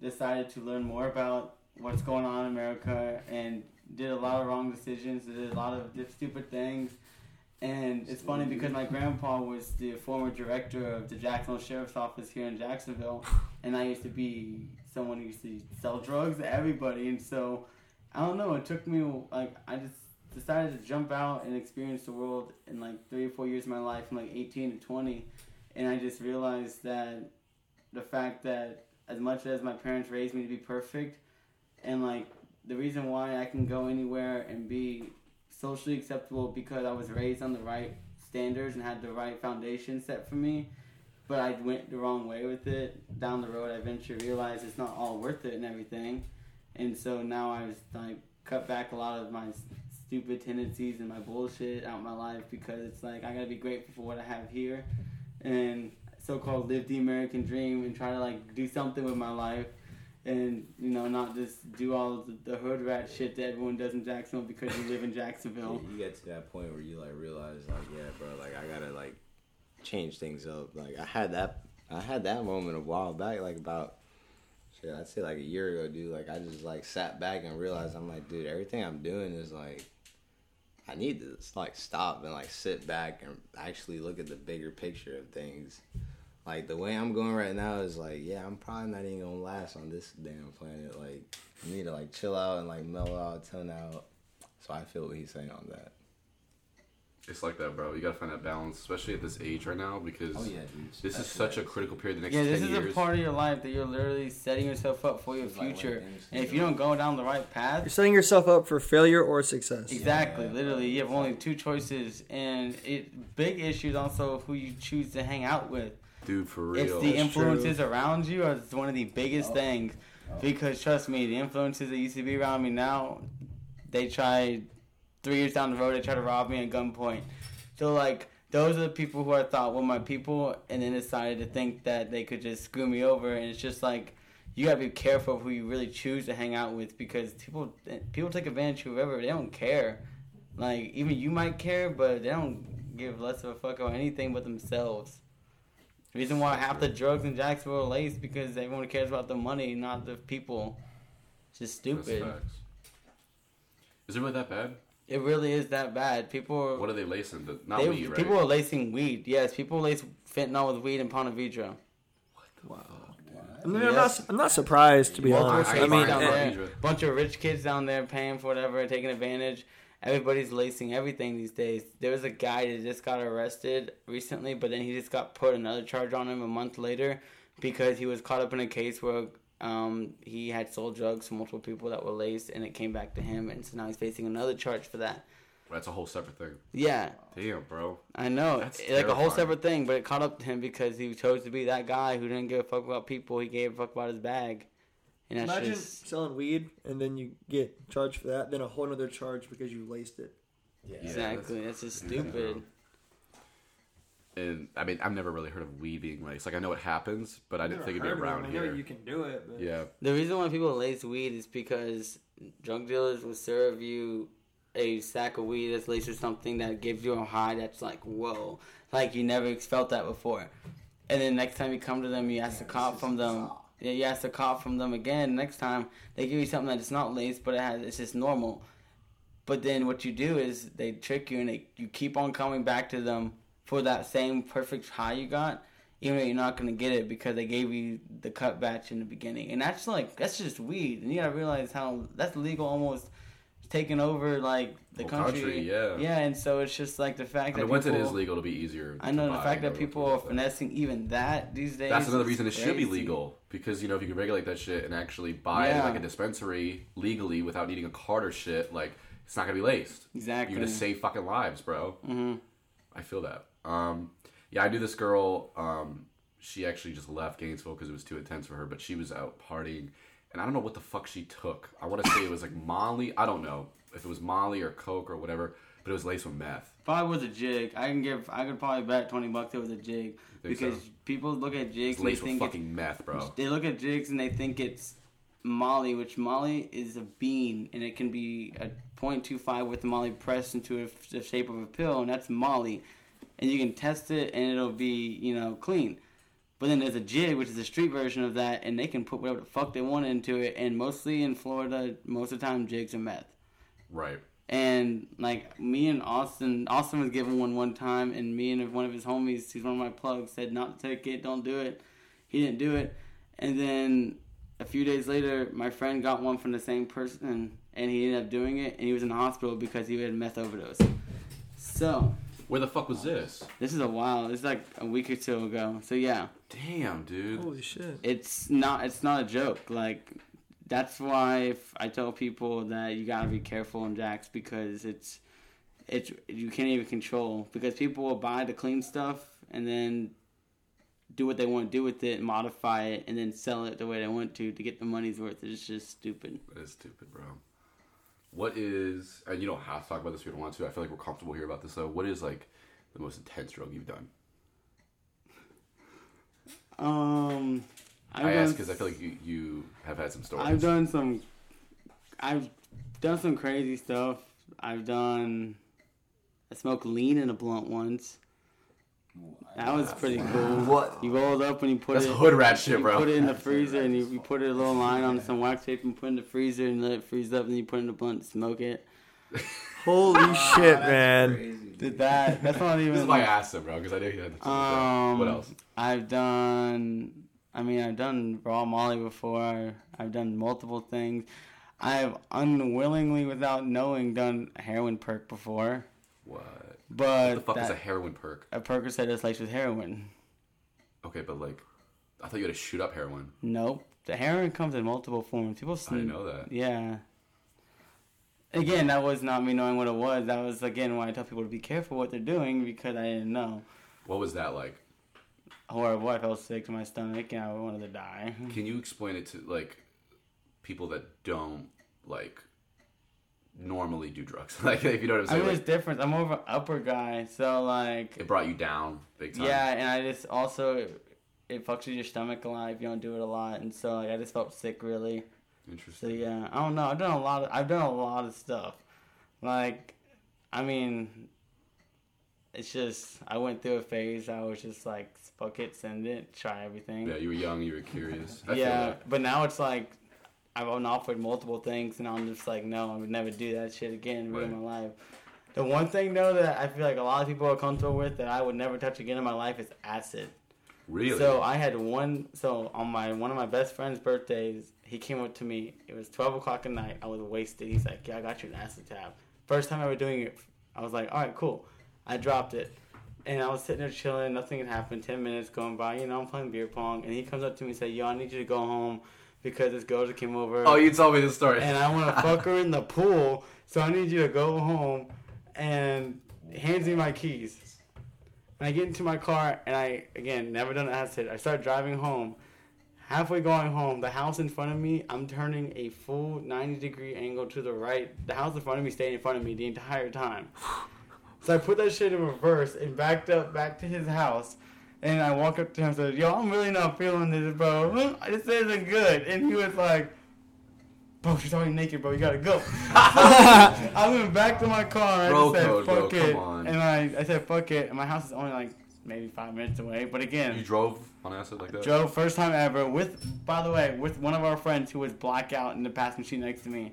decided to learn more about what's going on in America and did a lot of wrong decisions. Did a lot of stupid things. And it's funny because my grandpa was the former director of the Jacksonville Sheriff's Office here in Jacksonville, and I used to be someone who used to sell drugs to everybody. And so, I don't know. It took me like I just decided to jump out and experience the world in like three or four years of my life, from like 18 to 20, and I just realized that the fact that as much as my parents raised me to be perfect, and like the reason why I can go anywhere and be socially acceptable because I was raised on the right standards and had the right foundation set for me. But I went the wrong way with it. Down the road, I eventually realized it's not all worth it and everything. And so now I was like cut back a lot of my stupid tendencies and my bullshit out my life because it's like I gotta be grateful for what I have here, and so-called live the American dream and try to like do something with my life and you know not just do all the, the hood rat shit that everyone does in Jacksonville because you live in <laughs> Jacksonville. You get to that point where you like realize like yeah, bro, like I gotta like change things up. Like I had that I had that moment a while back, like about shit, I'd say like a year ago, dude. Like I just like sat back and realized I'm like, dude, everything I'm doing is like I need to like stop and like sit back and actually look at the bigger picture of things. Like the way I'm going right now is like, yeah, I'm probably not even gonna last on this damn planet. Like I need to like chill out and like mellow out, tone out. So I feel what he's saying on that. It's like that, bro. You gotta find that balance, especially at this age right now, because Oh yeah, dude. this is That's such a critical period. The next Yeah, ten this is years. a part of your life that you're literally setting yourself up for your It's like when future. And if you don't go down the right path, You're setting yourself up for failure or success. exactly, Yeah. literally, you have only two choices. And it big issues also who you choose to hang out with. Dude, for real, It's the That's influences around you are one of the biggest Oh. things. Oh. Because trust me, the influences that used to be around me now, they try three years down the road, they try to rob me at gunpoint. So like those are the people who I thought were my people, and then decided to think that they could just screw me over. And it's just like you gotta be careful of who you really choose to hang out with because people people take advantage of whoever they don't care. Like even you might care, but they don't give less of a fuck about anything but themselves. The reason why half the drugs in Jacksonville are laced because everyone cares about the money, not the people. It's just stupid. Is it really that bad? It really is that bad. People are What are they lacing? The, not they, weed, right? people are lacing weed. Yes, people lace fentanyl with weed in Ponte Vedra. I mean, I'm not. I'm not surprised to be Multiple honest. I I mean, down there, bunch of rich kids down there paying for whatever, taking advantage. Everybody's lacing everything these days. There was a guy that just got arrested recently, but then he just got put another charge on him a month later because he was caught up in a case where um, he had sold drugs to multiple people that were laced, and it came back to him, and so now he's facing another charge for that. That's a whole separate thing. Yeah, Damn, bro. I know. That's It's like a whole separate thing, but it caught up to him because he chose to be that guy who didn't give a fuck about people. He gave a fuck about his bag. And that's imagine just selling weed and then you get charged for that, then a whole other charge because you laced it. Yeah. exactly. That's just stupid. And I mean, I've never really heard of weed being laced. Like I know it happens, but I didn't think it'd be heard of around I know here. you can do it, but Yeah, The reason why people lace weed is because drug dealers will serve you a sack of weed that's laced with something that gives you a high that's like, whoa, like you never felt that before. And then next time you come to them, you ask the cop from them. Yeah, you ask the cop from them again. Next time they give you something that's not laced, but it has it's just normal. But then what you do is they trick you and they, you keep on coming back to them for that same perfect high you got, even though you're not gonna get it because they gave you the cut batch in the beginning. And that's like that's just weed. And you gotta realize how that's legal almost taking over like the country. country, yeah. Yeah, and so it's just like the fact I that mean, once it is legal, it'll be easier. I to know the fact that people are that. finessing even that these days. That's another reason it should be legal because you know if you can regulate that shit and actually buy it Yeah. at like a dispensary legally without needing a card or shit, like it's not gonna be laced. Exactly. You're gonna save fucking lives, bro. hmm I feel that. Um, yeah, I knew this girl. Um, she actually just left Gainesville because it was too intense for her, but she was out partying, and I don't know what the fuck she took. I want to say it was like Molly. I don't know if it was Molly or Coke or whatever, but it was laced with meth. Probably was a jig. I can give. I could probably bet twenty bucks it was a jig because so? people look at jigs It's and they laced with think it's, fucking meth, bro. they look at jigs and they think it's Molly, which Molly is a bean and it can be a 0.25 with the Molly pressed into a, the shape of a pill, and that's Molly, and you can test it and it'll be you know clean. But then there's a jig, which is a street version of that, and they can put whatever the fuck they want into it. And mostly in Florida, most of the time jigs are meth. Right. And like me and Austin, Austin was given one one time, and me and one of his homies, he's one of my plugs, said not to take it, don't do it. He didn't do it, and then a few days later, my friend got one from the same person, and he ended up doing it, and he was in the hospital because he had a meth overdose. So Where the fuck was this? this is a while. This is like a week or two ago. So yeah, Damn, dude. holy shit. it's not it's not a joke. Like that's why if I tell people that you gotta be careful in Jax because it's it's you can't even control because people will buy the clean stuff and then do what they want to do with it, modify it, and then sell it the way they want to to get the money's worth. It's just stupid. That is stupid, bro. What is, and you don't have to talk about this if you don't want to. I feel like we're comfortable here about this though. What is like the most intense drug you've done? Um, I've i ask because I feel like you, you have had some stories. I've done some. I've done some crazy stuff. I've done. I smoked lean in a blunt once. That was pretty cool. What? You rolled up and you put That's it. hood rat shit, you bro. put it in the freezer and you, you put it a little line on some wax tape and put it in the freezer and let it freeze up. And then you put it in the blunt and smoke it. <laughs> Holy shit, man. Crazy. Did that? That's not even. <laughs> This is why I asked him, bro, because I knew he had the Um, What else? I've done. I mean, I've done raw Molly before. I've done multiple things. I've unwillingly, without knowing, done heroin perk before. What? But What the fuck is a heroin perk? a Percocet is laced with heroin. Okay, but like, I thought you had to shoot up heroin. Nope. The heroin comes in multiple forms. People. I didn't know that. Yeah. Again, that was not me knowing what it was. That was again why I tell people to be careful what they're doing because I didn't know. What was that like? Horrible. I felt sick to my stomach and I wanted to die. Can you explain it to like people that don't like normally do drugs? <laughs> like, if you know what I'm I mean, like, it's different. I'm more of an upper guy, so like, it brought you down big time. yeah, and I just also it fucks with your stomach a lot if you don't do it a lot, and so like I just felt sick really. Interesting. So yeah, I don't know. I've done a lot. Of, I've done a lot of stuff. Like, I mean, it's just I went through a phase. I was just like, fuck it, send it, try everything. Yeah, you were young, you were curious. <laughs> Yeah, but now it's like I've been offered multiple things, and I'm just like, no, I would never do that shit again, Right. my life. The one thing though that I feel like a lot of people are comfortable with that I would never touch again in my life is acid. Really? So I had one. So on my one of my best friend's birthdays, he came up to me. It was twelve o'clock at night. I was wasted. He's like, "Yeah, I got you an acid tab." First time ever doing it. I was like, "All right, cool." I dropped it, and I was sitting there chilling. Nothing had happened. Ten minutes going by. You know, I'm playing beer pong, and he comes up to me and said, "Yo, I need you to go home because this girl just came over." oh, you told me this story. and I want to fuck her in the <laughs> pool. So I need you to go home and hands me my keys. And I get into my car and I again never done an acid. I start driving home. halfway going home, the house in front of me, I'm turning a full 90 degree angle to the right. The house in front of me stayed in front of me the entire time. So I put that shit in reverse and backed up back to his house. And I walked up to him and said, Yo, I'm really not feeling this, bro. <laughs> This isn't good. And he was like, Bro, she's already naked, bro. You gotta go. <laughs> <laughs> I went back to my car and Bro I just said, code, bro, fuck come it. on. And I, I said, fuck it. And my house is only like maybe five minutes away. But again, You drove on acid like that? Joe, first time ever, with by the way, with one of our friends who was blackout in the passenger seat next to me.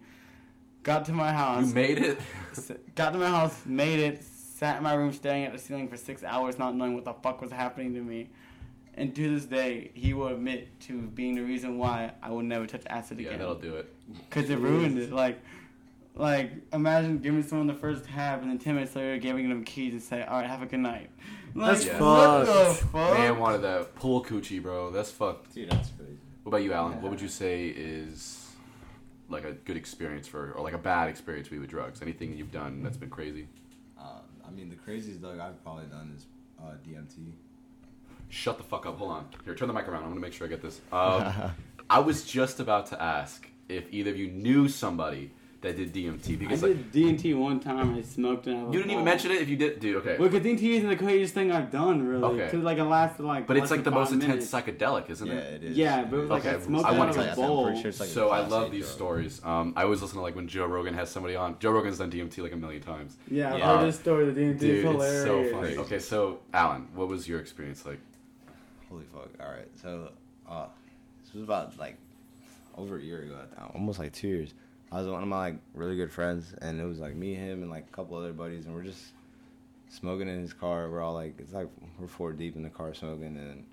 Got to my house. You made it. s- got to my house, made it, sat in my room staring at the ceiling for six hours, not knowing what the fuck was happening to me. And to this day, he will admit to being the reason why I will never touch acid Yeah, again. that'll do it. Cause it ruined it. Like, like imagine giving someone the first tab and then ten minutes later giving them keys and say, "All right, have a good night." Like, That's what the fucked. fuck? Man wanted that pull coochie, bro. That's fucked. Dude, that's crazy. What about you, Allan? What would you say is like a good experience for, or like a bad experience with drugs? Anything you've done that's been crazy? I mean, the craziest drug I've probably done is uh, DMT. Shut the fuck up. Hold on. Here, turn the mic around. I want to make sure I get this. <laughs> Um, I was just about to ask if either of you knew somebody that did DMT I because like did DMT one time. I smoked it. you didn't even mention it. If you did, dude, okay. Well, because DMT isn't the craziest thing I've done, really. Okay. Because like it lasted like. But it's like the most five intense psychedelic, isn't Yeah, it? Yeah, it is. Yeah, but it was like Okay, I smoked I it wanna out of tell a I'm bowl. sure like so I love these drug. stories. Um, I always listen to like when Joe Rogan has somebody on. Joe Rogan's done DMT like a million times. Yeah, I've Yeah. heard this story. The DMT Dude, is hilarious. it's so funny. Okay, so Allan, what was your experience like? Holy fuck! All right, so uh, this was about like over a year ago at that, almost like two years. I was one of my like really good friends, and it was like me, him, and like a couple other buddies, and we're just smoking in his car. We're all like, it's like we're four deep in the car smoking, and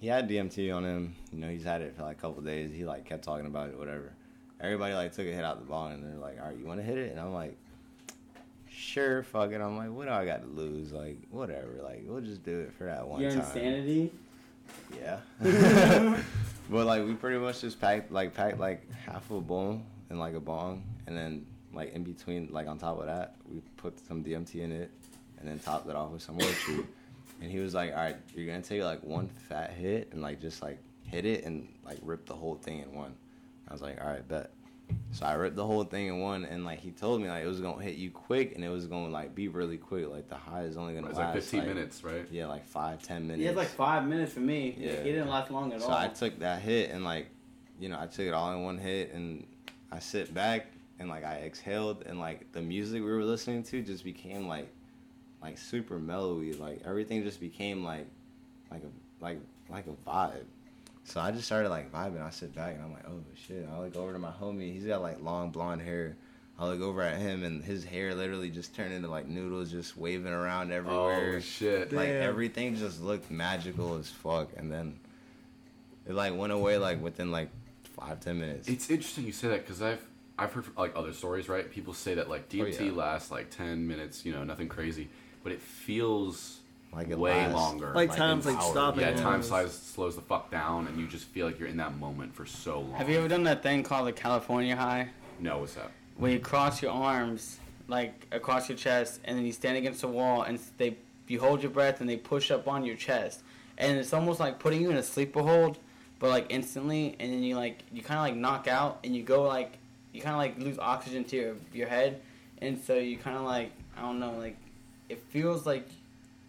he had DMT on him. You know, he's had it for like a couple days. He like kept talking about it, whatever. Everybody like took a hit out the bong, and they're like, "All right, you want to hit it?" And I'm like, "Sure, fuck it." I'm like, "What do I got to lose? Like, whatever. Like, we'll just do it for that one Your time." insanity. Yeah. <laughs> but like we pretty much just packed like packed like half of a bowl and like a bong and then like in between like on top of that we put some DMT in it and then topped it off with some more tree. And he was like, All right, you're gonna take like one fat hit and like just like hit it and like rip the whole thing in one. I was like, All right, bet. So I ripped the whole thing in one and like he told me like it was gonna hit you quick and it was gonna like be really quick. Like the high is only gonna was last like 15 minutes, right? Yeah, like five, ten minutes. He had like five minutes for me. Yeah. It didn't last long at So all. So I took that hit and like, you know, I took it all in one hit and I sit back and like I exhaled and like the music we were listening to just became like, like super mellowy. Like everything just became like, like a like like a vibe. So I just started like vibing. I sit back and I'm like, oh shit. I look over to my homie. He's got like long blonde hair. I look over at him and his hair literally just turned into like noodles, just waving around everywhere Oh shit! like Damn. everything just looked magical as fuck and then it like went away like within like five ten minutes It's interesting you say that because I've I've heard like other stories, right? People say that like DMT Oh, yeah. lasts like 10 minutes, you know, nothing crazy, but it feels like it way lasts, longer. Like Like time's like stopping. yeah, time almost. size slows the fuck down, and you just feel like you're in that moment for so long. Have you ever done that thing called the California high? No, what's that? Where you cross your arms like across your chest, and then you stand against a wall, and they you hold your breath, and they push up on your chest, and it's almost like putting you in a sleeper hold, but like instantly, and then you like you kind of like knock out, and you go like you kind of like lose oxygen to your your head, and so you kind of like I don't know like it feels like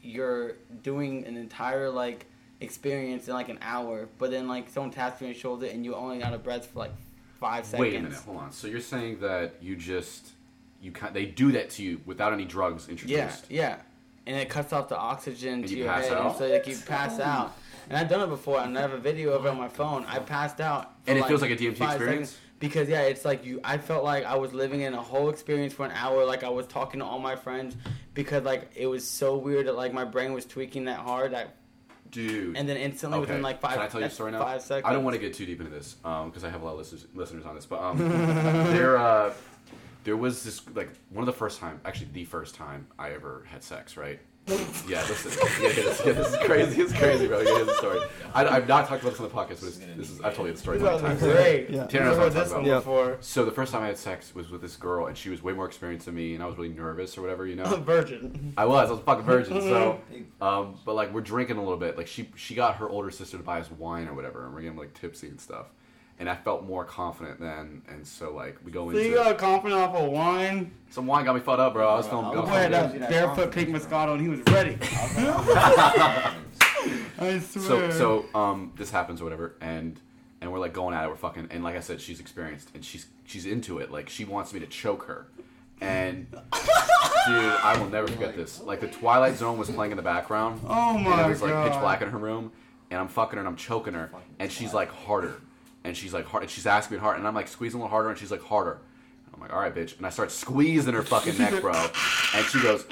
you're doing an entire like experience in like an hour, but then like someone taps you on your shoulder, and you only out of breath for like five seconds. Wait a minute, hold on. So you're saying that you just you can they do that to you without any drugs introduced? Yeah, yeah. And it cuts off the oxygen And to you your pass head, and so like you pass oh. out. And I've done it before. and I have a video of it on my phone. I passed out. And it feels like a DMT experience? seconds. Because yeah, it's like you. I felt like I was living in a whole experience for an hour. Like I was talking to all my friends, because like it was so weird that like my brain was tweaking that hard. That Dude. and then instantly okay. within like five. Can I tell you a story now? Five seconds. I don't want to get too deep into this because I have a lot of listeners, listeners on this, but um, <laughs> there uh, there was this like one of the first time, actually the first time I ever had sex, right? Yeah, listen. <laughs> Yeah, this, yeah, this is crazy. It's crazy, bro. You hear the story. I, I've not talked about this on the podcast, but it's, this is I've told you the story This many times. great. Yeah. Tanner knows I've what I'm heard this one before. So the first time I had sex was with this girl, and she was way more experienced than me, and I was really nervous or whatever, you know. Virgin. I was. I was a fucking virgin. So, <laughs> um, but like we're drinking a little bit. Like she she got her older sister to buy us wine or whatever, and we're getting like tipsy and stuff. And I felt more confident then, and so like we go So you got confident off of wine? some wine got me fucked up, bro. I was feeling. I The was had good. that barefoot pink Moscato and he was ready. <laughs> I So swear. so um this happens or whatever, and and we're like going at it, we're fucking, and like I said, she's experienced and she's she's into it. Like she wants me to choke her, and dude, I will never forget this. Like the Twilight Zone was playing in the background. Oh and my it was like pitch black in her room, and I'm fucking her and I'm choking her, and she's like harder, and she's like hard, and she's asking me hard, and I'm like squeezing a little harder, and she's like harder. I'm like, all right, bitch, and I start squeezing her fucking neck, bro, <laughs> and she goes,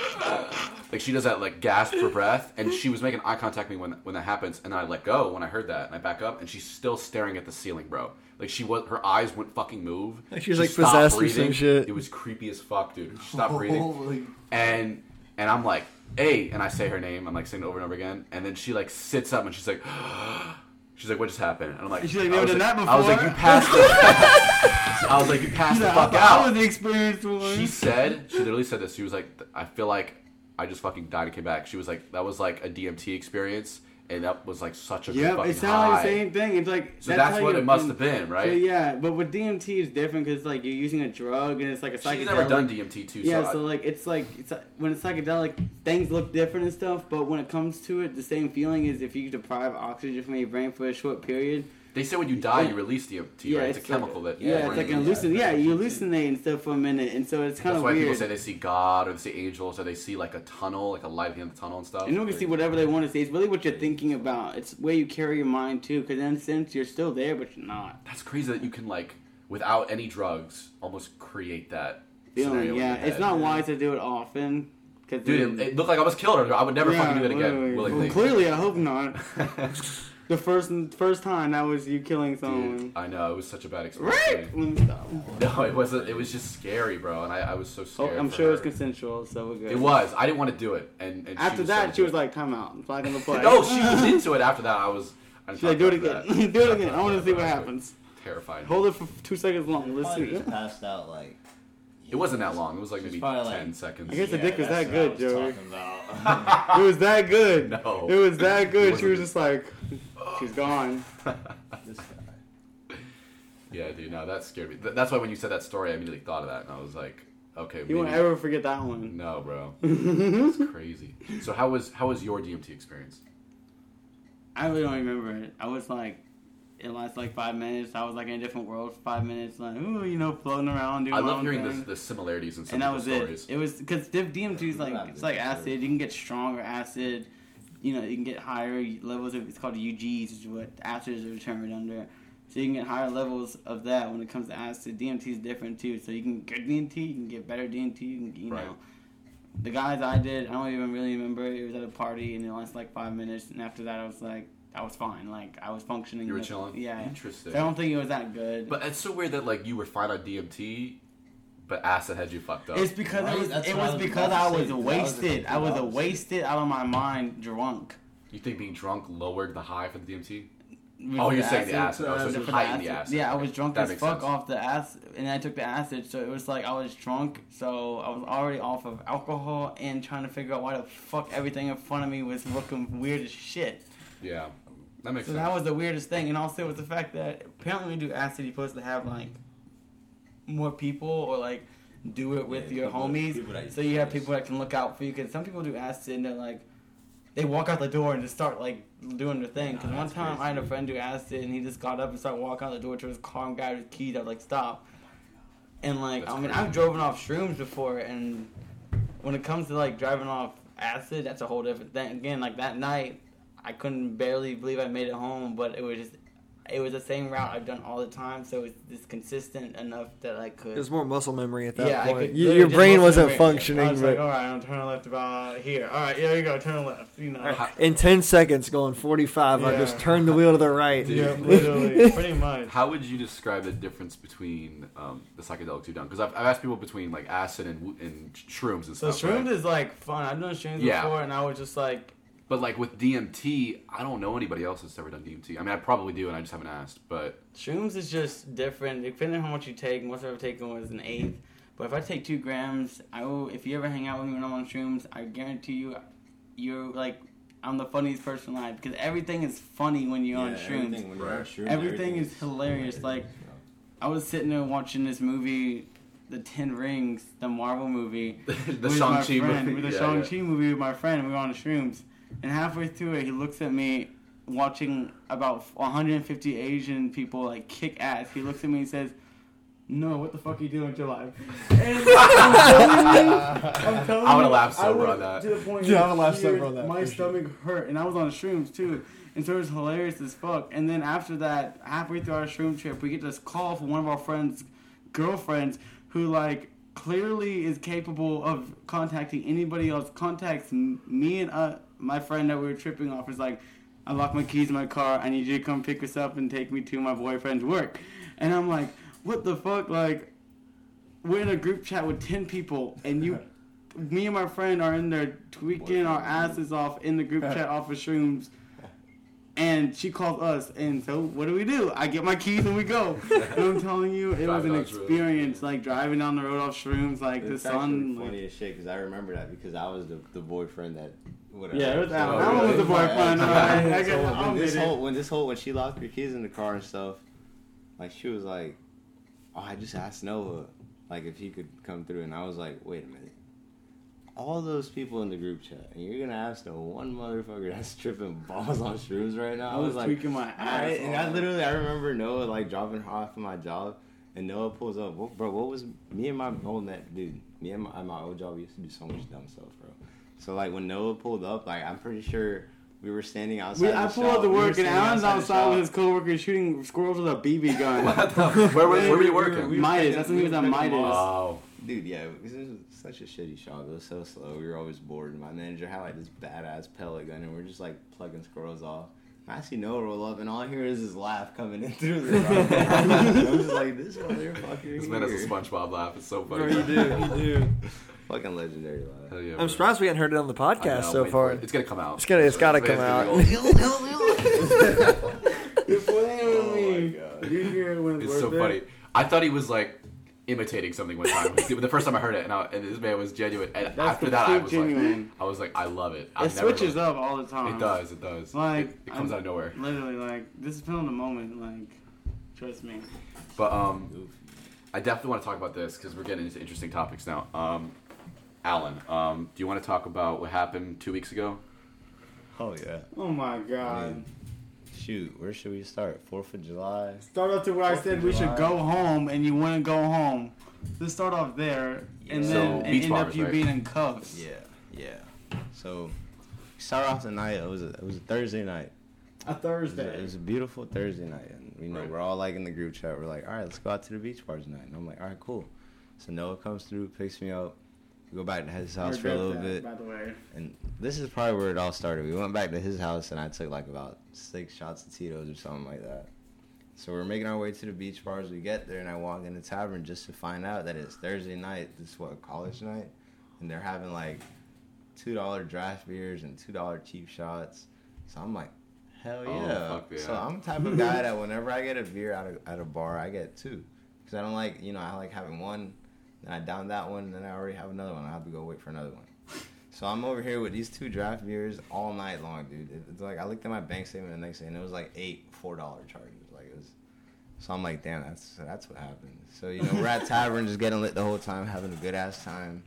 like she does that like gasp for breath, and she was making eye contact with me when when that happens, and then I let go when I heard that, and I back up, and she's still staring at the ceiling, bro. Like she was, her eyes wouldn't fucking move. Like she was, like, stopped possessed or breathing. some shit. It was creepy as fuck, dude. She stopped breathing and and I'm like, hey, and I say her name. I'm like saying it over and over again, and then she like sits up and she's like, <gasps> she's like, what just happened? And I'm like, She's like, "Never done like, that I was like, you passed the. <laughs> I was like, you passed the Yeah, fuck I, I was out. the experienced one. She said, she literally said this. She was like, I feel like I just fucking died and came back. She was like, that was like a DMT experience, and that was like such a yeah. It sounded like the same thing. It's like So that's, how what it must have been, right? So, yeah, but with DMT is different because like you're using a drug and it's like a psychedelic. She's never done DMT too. Yeah, so, so like it's like it's when it's psychedelic, things look different and stuff. But when it comes to it, the same feeling is if you deprive oxygen from your brain for a short period. They say when you die, you release DMT, Yeah, right? It's, it's a chemical like, that Yeah, it's like an releases. hallucin. Yeah, you hallucinate and stuff for a minute, and so it's kind of That's of why people say they see God or they see angels or they see like a tunnel, like a light at the end of the tunnel and stuff. And you can see whatever they want to see. It's really what you're thinking about. It's where you carry your mind to, because in a sense you're still there, but you're not. That's crazy that you can like, without any drugs, almost create that Feeling, yeah, it's not wise to do it often. Dude, it, it looked like I was killed her. I would never fucking do that again. Well, clearly, I hope not. <laughs> the first first time that was you killing Dude, someone. I know it was such a bad experience. Right? Let me stop. No, it wasn't. It was just scary, bro, and I, I was so scared. Oh, scared. I'm for sure her. it was consensual, so we're good. It was. I didn't want to do it, and, and After she that, so she was like, "Time out. I'm not gonna <laughs> play." no, she was into it. After that, I was. I She's like, "Do it again. that. <laughs> Do it again. I want to see what happens. Terrified. Hold it for two seconds long. Let's see." just passed out like. It wasn't that long. It was like She's maybe ten like- seconds. I guess the dick was that good, Joey. was talking about. <laughs> It was that good. No. It was that good. She wasn't was good. just like, she's gone. <laughs> this guy. Yeah, dude, no, that scared me. Th- That's why when you said that story, I immediately thought of that, and I was like, okay, You won't ever forget that one. No, bro, <laughs> it's crazy. So how was how was your DMT experience? I really don't remember it. I was like, it lasted like five minutes. I was like in a different world for five minutes, like ooh, you know, floating around doing I my love own hearing thing. the, the similarities in some and that people's was stories. it. It was because DMT is like Yeah, it's like acid. You can get stronger acid. You know, you can get higher levels of it's called UGs, which is what acids are determined under. So you can get higher levels of that when it comes to acid. DMT is different too. So you can get DMT, you can get better DMT. You, can, you Right. know, the guys I did, I don't even really remember. It was at a party and it lasted like five minutes, and after that I was like, I was fine. Like I was functioning. You were like- chilling. Yeah. interesting. So I don't think it was that good. But it's so weird that like you were fine on DMT, but acid had you fucked up. It's because Right? it was, That's it was was because I say. was That was wasted. I was a wasted out of my mind drunk. you think being drunk lowered the high for the DMT? With Oh, you're the saying the acid. Oh, so uh, it for the the acid. Yeah, I was drunk That as fuck sense. off the acid, and I took the acid, so it was like I was drunk, so I was already off of alcohol and trying to figure out why the fuck everything in front of me was looking weird as shit. Yeah, that makes So sense. that was the weirdest thing, and also was the fact that apparently when you do acid, you're supposed to have like more people or like do it with Yeah, your people- homies. people so you have people that can look out for you. Because some people do acid and they're like, they walk out the door and just start like doing their thing. Because Nah, one time crazy. I had a friend do acid and he just got up and started walking out the door to his car and grabbed his keys. I was like, stop. And like, That's I mean, crazy. I've driven off shrooms before, and when it comes to like driving off acid, that's a whole different thing. Again, like that night, I couldn't barely believe I made it home, but it was just it was the same route I've done all the time, so it's, it's consistent enough that I could. It was more muscle memory at that yeah, I point. could. You- your brain wasn't memory. functioning. I was but like, all right, I'm turning left about here. All right, yeah, you go, turn left. You know. <laughs> in ten seconds, going forty-five, I Yeah. just turned the wheel to the right. Dude. Yeah, <laughs> literally, pretty much. How would you describe the difference between um, the psychedelics you've done? Because I've, I've asked people between like acid and, and shrooms and stuff. So shrooms right? is like fun. I've done shrooms Yeah. before, and I was just like, But like with DMT, I don't know anybody else that's ever done DMT. I mean, I probably do, and I just haven't asked. But Shrooms is just different. Depending on how much you take, most I've taken was an eighth. But if I take two grams, I will. If you ever hang out with me when I'm on shrooms, I guarantee you, you're like, I'm the funniest person alive because everything is funny when you're on shrooms. everything when you're on shrooms, Everything is hilarious, like- I was sitting there watching this movie, The Ten Rings, the Marvel movie, <laughs> the Shang Chi movie, with the yeah, Shang yeah. Chi movie with my friend. We were on shrooms, and halfway through it, he looks at me watching about 150 Asian people like kick ass. He looks at me and says, "No, what the fuck are you doing with your life?" And I'm telling you, I'm telling I would've you, laughed I sober on that. To the point, Yeah, I where would've laughed sober tears- on that, My for sure. stomach hurt, and I was on shrooms too. And so it was hilarious as fuck. And then after that, halfway through our shroom trip, we get this call from one of our friends' girlfriends who like clearly is capable of contacting anybody else. Contacts me and uh, my friend that we were tripping off. Is like, I locked my keys in my car. I need you to come pick us up and take me to my boyfriend's work. And I'm like, what the fuck? Like, we're in a group chat with ten people, and you. <laughs> Me and my friend are in there tweaking our asses off in the group chat <laughs> off of shrooms, and she calls us. And so, what do we do? I get my keys and we go. <laughs> and I'm telling you, it was an on shrooms. experience. Like driving down the road off shrooms, like It's the sun. funny Like, as shit because I remember that because I was the, the boyfriend that. Whatever. Yeah, it was Allan. So, Allan was the boyfriend, <laughs> So. I so got- when this whole when this whole when she locked her keys in the car and stuff, like she was like, "Oh, I just asked Noah, like if he could come through," and I was like, "Wait a minute." All those people in the group chat, and you're gonna ask the one motherfucker <laughs> that's tripping balls on shrooms right now. I was like, tweaking my ass. Alright, and I literally I remember Noah like dropping her off at my job, and Noah pulls up. What, bro, what was me and my old net dude? Me and my, at my old job we used to do so much dumb stuff, bro. So like when Noah pulled up, like I'm pretty sure we were standing outside. We, the I pulled shop. out the We work, and standing Allan's the outside with shop. his coworker shooting squirrels with a BB gun. where, were- where were you We <laughs> were- working? we were Midas, that's when he was at Midas. picking balls. Oh, Dude, yeah, it was such a shitty shop. It was so slow. We were always bored. My manager had like this badass pellet gun, and we are just like plugging squirrels off. I see Noah roll up, and all I hear is his laugh coming in <laughs> through the. <laughs> I'm just like, this motherfucker. this man has a. SpongeBob laugh. It's so Bro, funny. you do, you <laughs> do. Fucking legendary laugh. Hell yeah, I'm bro. surprised we hadn't heard it on the podcast know, so far. it. It's gonna come out. It's gonna- it's gotta It's come out. be old. You're playing with Oh me. my God. You hear it when it's, It's so it? funny. I thought he was like imitating something one time. <laughs> the first time I heard it, and, I, and this man was genuine. And That's after that, I was genuine. like, I was like, I love it. It I've never switches heard- up all the time. It does. It does. Like, it, it comes I'm- out of nowhere. Literally, like this is feeling the moment. Like, trust me. But um, I definitely want to talk about this because we're getting into interesting topics now. Um, Allan, um, do you want to talk about what happened two weeks ago? Oh yeah. Oh my god. mean, Shoot, where should we start? Fourth of July. Start off to where I said we should go home, and you wouldn't go home. Let's start off there, and Yeah. then So, and beach end up you right? being in cuffs. Yeah, yeah. So, start off the night. It was a, it was a Thursday night. A It was, a, Thursday. it was a beautiful Thursday night, and you know Right. we're all like in the group chat. We're like, all right, let's go out to the beach bars tonight. And I'm like, all right, cool. So Noah comes through, picks me up. We go back to his house for a little that, bit, By the way. and this is probably where it all started. We went back to his house, and I took like about six shots of Tito's or something like that. So we're making our way to the beach bars. We get there, and I walk in the tavern just to find out that it's Thursday night. This is what college night, and they're having like two dollar draft beers and two dollar cheap shots. So I'm like, hell Oh, yeah! fuck yeah. So I'm the type of guy that whenever I get a beer at a, at a bar, I get two, because I don't like you know I like having one, then I down that one, and then I already have another one. I have to go wait for another one. So I'm over here with these two draft beers all night long, dude. It's like I looked at my bank statement the next day, and it was like eight four dollar charges. Like it was. So I'm like, damn, that's that's what happened. So you know, we're at tavern, just getting lit the whole time, having a good ass time,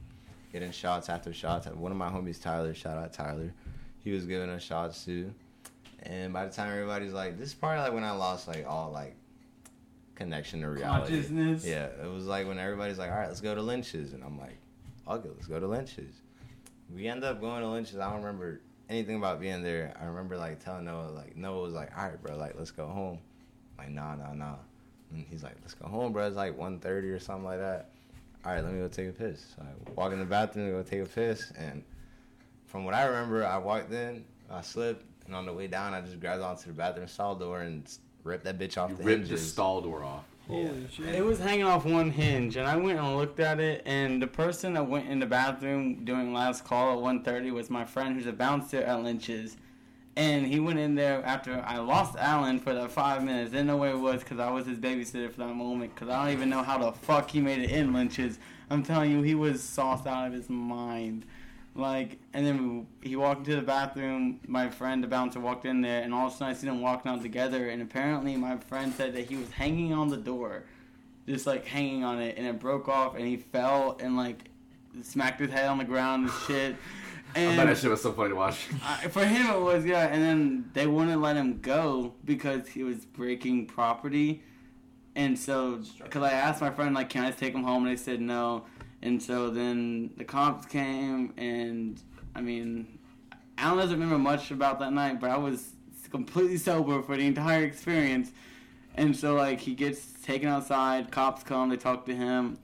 getting shots after shots. One of my homies, Tyler, shout out Tyler, he was giving us shots too. And by the time everybody's like, this is probably like when I lost like all like connection to reality. Consciousness. Yeah, it was like when everybody's like, all right, let's go to Lynch's, and I'm like, okay, let's go to Lynch's. We end up going to Lynch's. I don't remember anything about being there. I remember like telling Noah, like Noah was like, all right, bro, like let's go home. like, nah, nah, nah. And he's like, let's go home, bro. It's like 1.30 or something like that. All right, let me go take a piss. So I walk in the bathroom to go take a piss, and from what I remember, I walked in, I slipped, and on the way down, I just grabbed onto the bathroom stall door and ripped that bitch off You the ripped the stall door off. Holy shit. It was hanging off one hinge, and I went and looked at it. And the person that went in the bathroom doing last call at 1:30 was my friend, who's a bouncer at Lynch's. And he went in there after I lost Allan for that five minutes. Didn't know where it was because I was his babysitter for that moment. Because I don't even know how the fuck he made it in Lynch's. I'm telling you, he was sauced out of his mind. Like, and then we, he walked into the bathroom. My friend, the bouncer, walked in there, and all of a sudden I see them walking out together. And apparently, my friend said that he was hanging on the door, just like hanging on it, and it broke off, and he fell and like smacked his head on the ground and shit. And <laughs> I bet that shit was so funny to watch. I, for him, it was yeah. And then they wouldn't let him go because he was breaking property. And so, because I asked my friend, like, can I take him home? And they said no. And so then the cops came, and I mean, Allan doesn't remember much about that night, but I was completely sober for the entire experience. And so, like, he gets taken outside, cops come, they talk to him.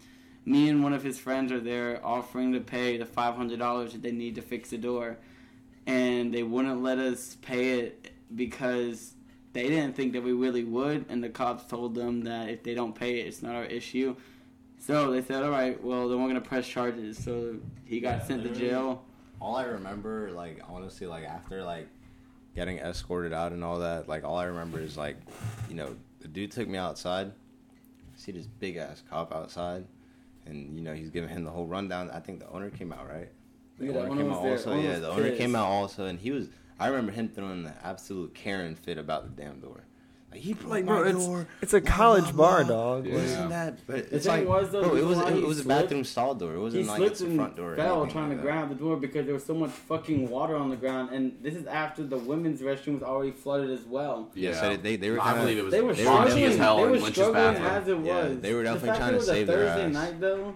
Me and one of his friends are there offering to pay the $500 that they need to fix the door. And they wouldn't let us pay it because they didn't think that we really would. And the cops told them that if they don't pay it, it's not our issue. So they said, all right, well, then we're going to press charges. So he got Yeah, sent to jail. all I remember, like honestly, like after like getting escorted out and all that, like all I remember is like, you know, the dude took me outside. I see this big ass cop outside, and you know he's giving him the whole rundown. I think the owner came out, right? The Yeah, owner owner came was out there. also. Owner Yeah, was the owner came out also, and he was. I remember him throwing the absolute Karen fit about the damn door. Like he broke Like, my bro, it's, door. it's a blah, college blah, bar, dog. Yeah. Like, Isn't that? But it's like, was, though, bro, it was reason it was a slipped- bathroom stall door. It wasn't like slipped it's a front door. or fell trying to that. grab the door because there was so much fucking water on the ground, and this is after the women's restroom was already flooded as well. Yeah, so they- they were I kinda- believe it was They were They were struggling. as hell they in were Lynch's struggling bathroom. as it was. Yeah, they were definitely fact trying to save a their Thursday ass. night though.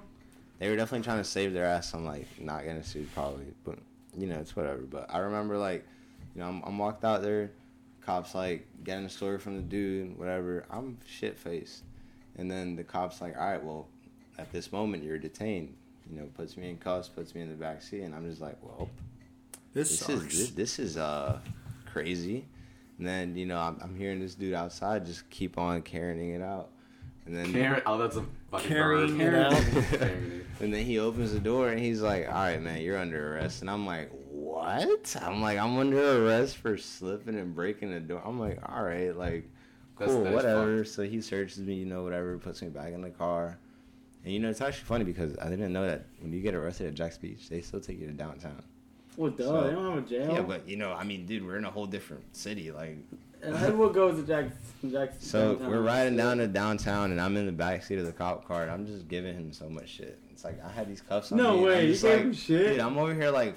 They were definitely trying to save their ass. I'm like not getting sued probably, but you know it's whatever. But I remember like, you know, I'm, I'm walked out there, cops like getting a story from the dude, whatever. I'm shit faced, and then the cops like, all right, well, at this moment you're detained. You know, puts me in cuffs, puts me in the back seat, and I'm just like, well, this, this is this, this is uh crazy. And then you know I'm, I'm hearing this dude outside just keep on carrying it out, and then Karen, oh, that's a fucking Carrying bird. it out. <laughs> And then he opens the door and he's like, "All right, man, you're under arrest." And I'm like, "What?" I'm like, "I'm under arrest for slipping and breaking the door." I'm like, "All right, like, cool, that is whatever." So he searches me, you know, whatever, puts me back in the car. And you know, it's actually funny because I didn't know that when you get arrested at Jax Beach, they still take you to downtown. Well, duh, So- oh, they don't have a jail. Yeah, but you know, I mean, dude, we're in a whole different city. Like, and everyone goes to Jax. Jax so downtown. we're riding down to downtown, and I'm in the back seat of the cop car, and I'm just giving him so much shit. It's like I had these cuffs on. No me, and way, I'm you gave like, him shit? Dude, I'm over here like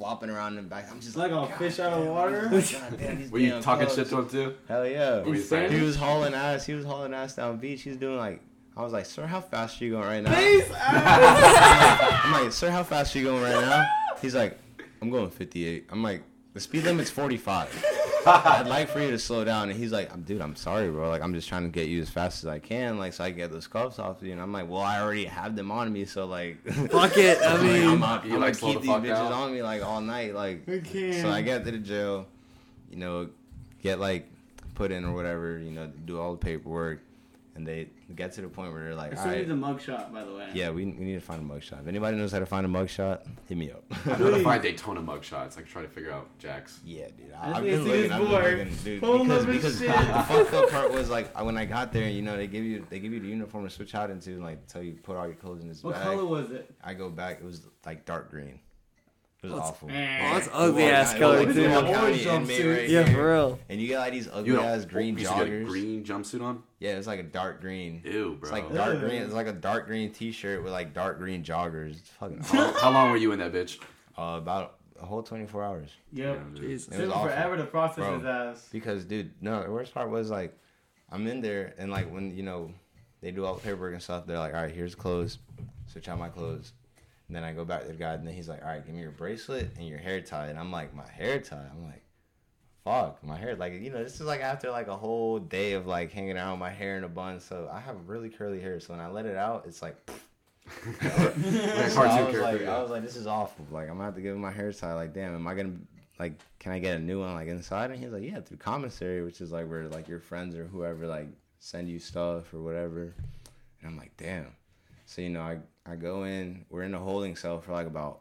flopping around in the back. I'm just Like like, a "God fish out of water?" God damn, Were you damn talking cuffs." shit to him too? Hell yeah. What were you In saying? He was hauling ass. He was hauling ass down beach. He was doing like. I was like, sir, how fast are you going right now? Peace <laughs> I'm like, sir, how fast are you going right now? He's like, I'm going 58. I'm like, the speed limit's 45. <laughs> I'd like for you to slow down. And he's like, dude, I'm sorry, bro. Like, I'm just trying to get you as fast as I can, like, so I can get those cuffs off of you. And I'm like, well, I already have them on me, so like, <laughs> Fuck it. I I'm mean, like, I'm, not- You, I'm like, gonna slow keep the these bitches down? on me like all night, like. I. So I get to the jail, you know, get like put in or whatever, you know, do all the paperwork, and they get to the point where they're like, I still right, need the mugshot, by the way. yeah, we, we need to find a mugshot. If anybody knows how to find a mugshot, hit me up. I know to <laughs> find Daytona mugshots. I try to figure out Jax. yeah, dude. I I, I've been see looking, I've been boy. looking, dude. Pull him Because, up because the shit. <laughs> fucked up part was like when I got there, you know, they give you they give you the uniform to switch out into, and like tell you put all your clothes in this What bag. color was it? I go back, it was like dark green. It was Well, it's- awful. oh, that's ugly ass color too. a Fulton County inmate jumpsuit. right Yeah, here. for real. And you got like these ugly You know, ass green you used to a joggers. green jumpsuit on. Yeah, it's like a dark green. Ew, bro. It's like dark Ugh. green. It's like a dark green T-shirt with like dark green joggers. It's fucking how, how long were you in that bitch? uh, about a whole 24 hours. Yep. Yeah. Jesus. It Took was him awful. forever to process Bro. his ass. Because, dude, no, the worst part was like, I'm in there and like when you know they do all the paperwork and stuff, they're like, all right, here's clothes, switch out my clothes. And then I go back to the guy and then he's like, all right, give me your bracelet and your hair tie. And I'm like, my hair tie. I'm like, fuck, my hair. Like, you know, this is like after like a whole day of like hanging out with my hair in a bun. So I have really curly hair. So when I let it out, it's like. <laughs> So I was like. I was like, this is awful. Like, I'm gonna have to give him my hair tie. Like, damn, am I gonna like, can I get a new one like inside? And he's like, yeah, through commissary, which is like where like your friends or whoever like send you stuff or whatever. And I'm like, damn. So you know, I I go in. We're in a holding cell for like about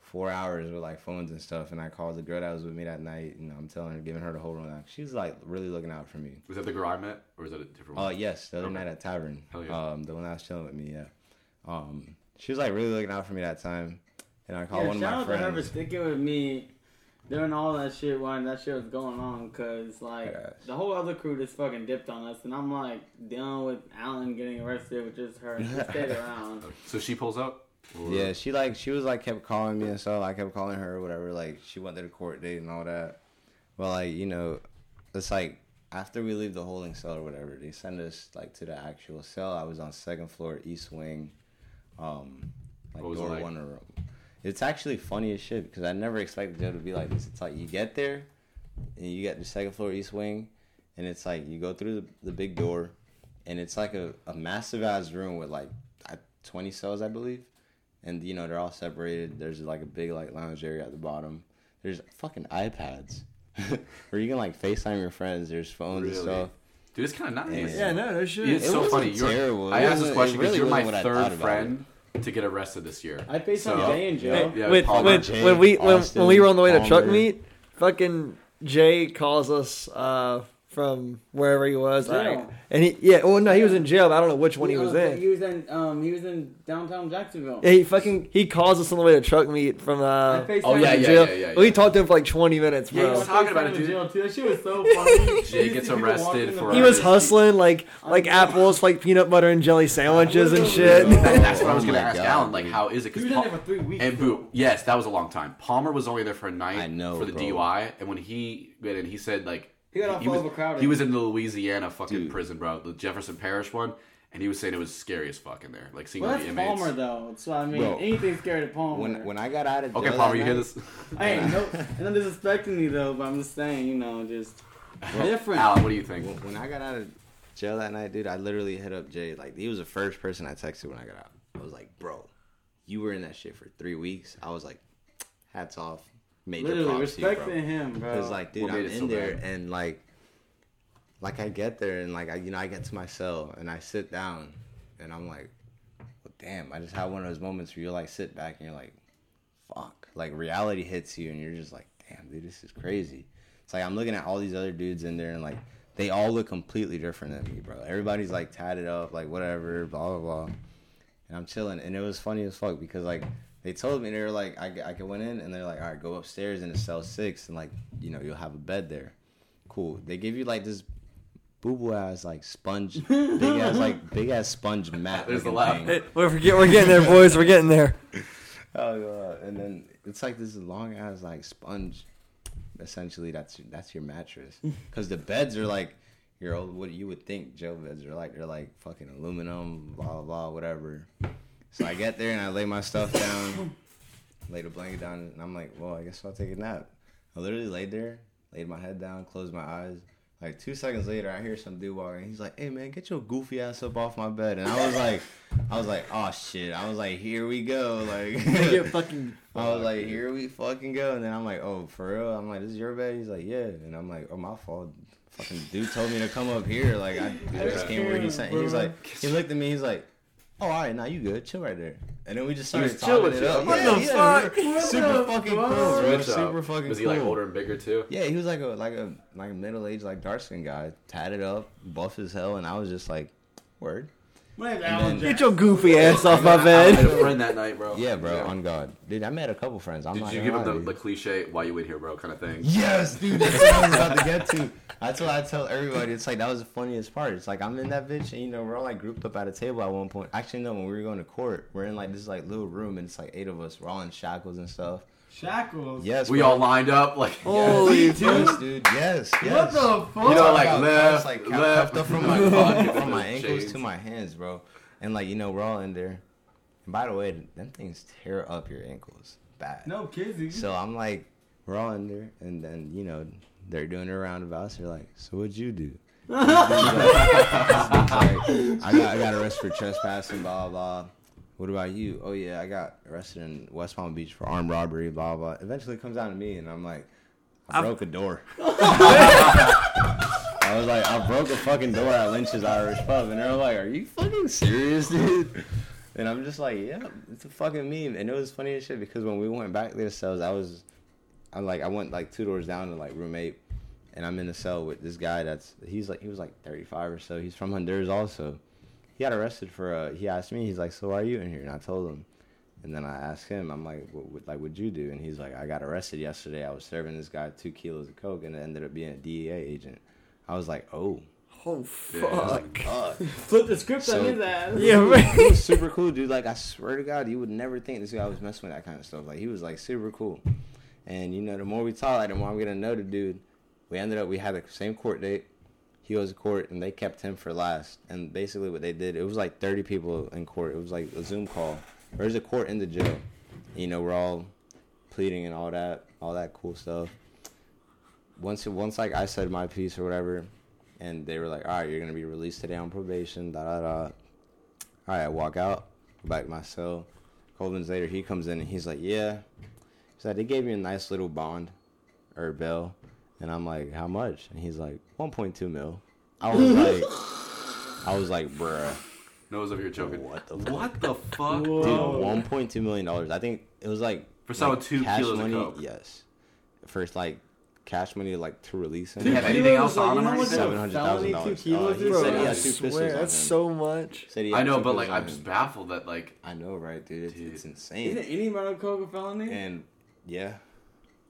four hours with like phones and stuff. And I called the girl that was with me that night, and I'm telling her, giving her the whole rundown. She's like really looking out for me. Was that the girl I met, or is that a different Oh one? yes, the other Okay. night at Tavern. Hell yeah. Um, the one that was chilling with me. Yeah. Um, she was like really looking out for me that time, and I called Yeah, one of shout my out to her for sticking with me during all that shit when that shit was going on. Cause like Yes. the whole other crew just fucking dipped on us, and I'm like dealing with Allan getting arrested with just her. and She stayed <laughs> around. So she pulls up. Or- Yeah, she like she was like kept calling me and stuff. I kept calling her or whatever. Like she went to the court date and all that. Well, like you know, it's like after we leave the holding cell or whatever, they send us like to the actual cell. I was on second floor, east wing, um, like What was it door like? one room. It's actually funny as shit because I never expected jail to be like this. It's like you get there, and you get the second floor, east wing, and it's like you go through the, the big door, and it's like a, a massive ass room with like uh, 20 cells, I believe and you know they're all separated. There's like a big like lounge area at the bottom. There's fucking iPads <laughs> where you can like FaceTime your friends. There's phones and stuff. Dude, it's kind of nice. Yeah, no, no shit. It's It so wasn't funny. You're, terrible. I asked this question because really you're my wasn't what I third thought about friend to get arrested this year. I faced So- Jay in jail. Yeah, when, Palmer. when, Jay, when we when, Austin, when we were on the way to truck meet, fucking Jay calls us uh, from wherever he was, Jail. like, and he yeah, well no, he was in jail, but I don't know which one he was uh, in. He was in um he was in downtown Jacksonville. Yeah, he fucking he calls us on the way to truck meet from uh, Oh, him yeah, yeah, jail. yeah, yeah, We yeah. talked to him for like twenty minutes, Bro. Yeah, he was talking about it, in dude. jail, too. That shit was so funny. <laughs> Jay gets arrested for- he was hustling like like apples, like peanut butter and jelly sandwiches and shit. And that's what I was <laughs> Oh gonna my ask God, Allan. Like, how is it? He Because was in there for three weeks. and boo, yes, that was a long time. Palmer was only there for a night. I know, for the bro. DUI, and when he went in, he said like He got off was, overcrowded. He was in the Louisiana fucking Dude. prison, bro, the Jefferson Parish one, and he was saying it was scary as fuck in there, like seeing Well, all that's the inmates. Palmer though. So I mean, Bro. anything's scared of Palmer. When when I got out of jail Okay, Palmer, that you hear this? <laughs> I ain't no, and I'm disrespecting you though, but I'm just saying, you know, just different. Allan, what do you think? When, when I got out of jail that night, dude, I literally hit up Jay. Like he was the first person I texted when I got out. I was like, bro, you were in that shit for three weeks. I was like, hats off, major Literally props to you, bro. respecting him, bro. Cause like, dude, What I'm in so there bad? and like, like I get there and like I, you know, I get to my cell and I sit down and I'm like, well, damn, I just had one of those moments where you like sit back and you're like, fuck, like reality hits you and you're just like, damn, dude, this is crazy. It's like I'm looking at all these other dudes in there and like they all look completely different than me, bro. Everybody's like tatted up, like whatever, blah blah blah. And I'm chilling, and it was funny as fuck because like they told me they were like I I went in and they're like all right go upstairs into cell six and like you know you'll have a bed there. Cool. They give you like this boo boo ass like sponge, <laughs> big ass like big ass sponge <laughs> mat. There's the looking laugh. thing. Hey, we're, get, we're getting there, boys. We're getting there. <laughs> Oh god! And then it's like this long ass like sponge. Essentially, that's that's your mattress. Because the beds are like your old what you would think jail beds are like. They're like fucking aluminum, blah blah blah, whatever. So I get there and I lay my stuff down, lay the blanket down, and I'm like, well, I guess I'll take a nap. I literally laid there, laid my head down, closed my eyes. Like two seconds later, I hear some dude walking. He's like, "Hey man, get your goofy ass up off my bed." And I was like, I was like, "Oh shit!" I was like, "Here we go!" Like, <laughs> Get <laughs> fucking I was like, here we fucking go. And then I'm like, oh, for real? I'm like, this is your bed? He's like, yeah. And I'm like, oh, my fault. Fucking dude told me to come up here. Like, I, I just came where he sent. He was like, he looked at me. He's like, oh, all right, now you good. Chill right there. And then we just started talking it up. What Yeah, the yeah, fuck? Super the fucking fuck? cool, bro. Super fucking cool. Was he cool. like older and bigger too? Yeah, he was like a like a like a middle aged like dark skinned guy, tatted up, buff as hell, and I was just like, word. My Allan then- get your goofy ass off my I had a bed. friend that night, bro. Yeah, bro, on God, dude. I met a couple friends. I'm Did not you give him the, the cliche "why you in here, bro" kind of thing? Yes, dude. That's what I was about to get to. That's what I tell everybody. It's like that was the funniest part. It's like I'm in that bitch, and you know we're all like grouped up at a table at one point. Actually, no, when we were going to court, we're in like this like little room, and it's like eight of us. We're all in shackles and stuff. Shackles. Yes, We bro. all lined up like. Holy yes, yes, dude. Yes, yes. What the fuck? You know, like I left, like, left. up from <laughs> my Fucking from my ankles chains. to my hands, bro. And like you know, we're all in there. And by the way, them things tear up your ankles bad. No kidding. So I'm like, we're all in there, and then you know, they're doing their roundabouts. They're like, so what'd you do? <laughs> Like, I got I got arrested for trespassing, blah blah. What about you? Oh yeah, I got arrested in West Palm Beach for armed robbery, blah blah. Eventually it comes down to me, and I'm like, I broke a door. <laughs> I was like, I broke a fucking door at Lynch's Irish Pub, and they're like, Are you fucking serious, dude? And I'm just like, Yeah, it's a fucking meme. And it was funny as shit because when we went back to the cells, I was, I'm like, I went like two doors down to like roommate, and I'm in the cell with this guy that's he's like he was like 35 or so. He's from Honduras also. He got arrested for. Uh, he asked me, he's like, So why are you in here? And I told him. And then I asked him, I'm like, what, what, like, what'd you do? And he's like, I got arrested yesterday. I was serving this guy two kilos of coke, and it ended up being a DEA agent. I was like, oh, Oh Yeah, fuck. <laughs> Flip the script So- on his ass. Yeah, he was super cool, dude. Like, I swear to God, you would never think this guy was messing with that kind of stuff. Like, he was like super cool. And you know, the more we talk, like, the more I'm gonna know the dude. We ended up, we had the same court date. He was court, and they kept him for last. And basically, what they did, it was like 30 people in court. It was like a Zoom call. There's a court in the jail. You know, we're all pleading and all that, all that cool stuff. Once, once like I said my piece or whatever, and they were like, "All right, you're gonna be released today on probation." Da da da. All right, I walk out, back my cell. Minutes later, he comes in and he's like, "Yeah," said they gave me a nice little bond or bill, and I'm like, "How much?" And he's like, "1.2 mil." I was <laughs> like, I was like, "Bruh." Noah's over here choking. What the fuck? What the fuck, Dude, dude? one point two million dollars. I think it was like For selling like, two cash kilos of money. coke. Yes, first like cash money like to release him. Did he have anything else like, on him know or what anything? the felony $700,000. two kilos Uh, he? Bro, said he I had two pistols swear, on that's him. so much. Said he I know, but like I'm just baffled that like I know, right, dude? It's, Dude. it's Isn't insane. any amount of coke a felony? And yeah,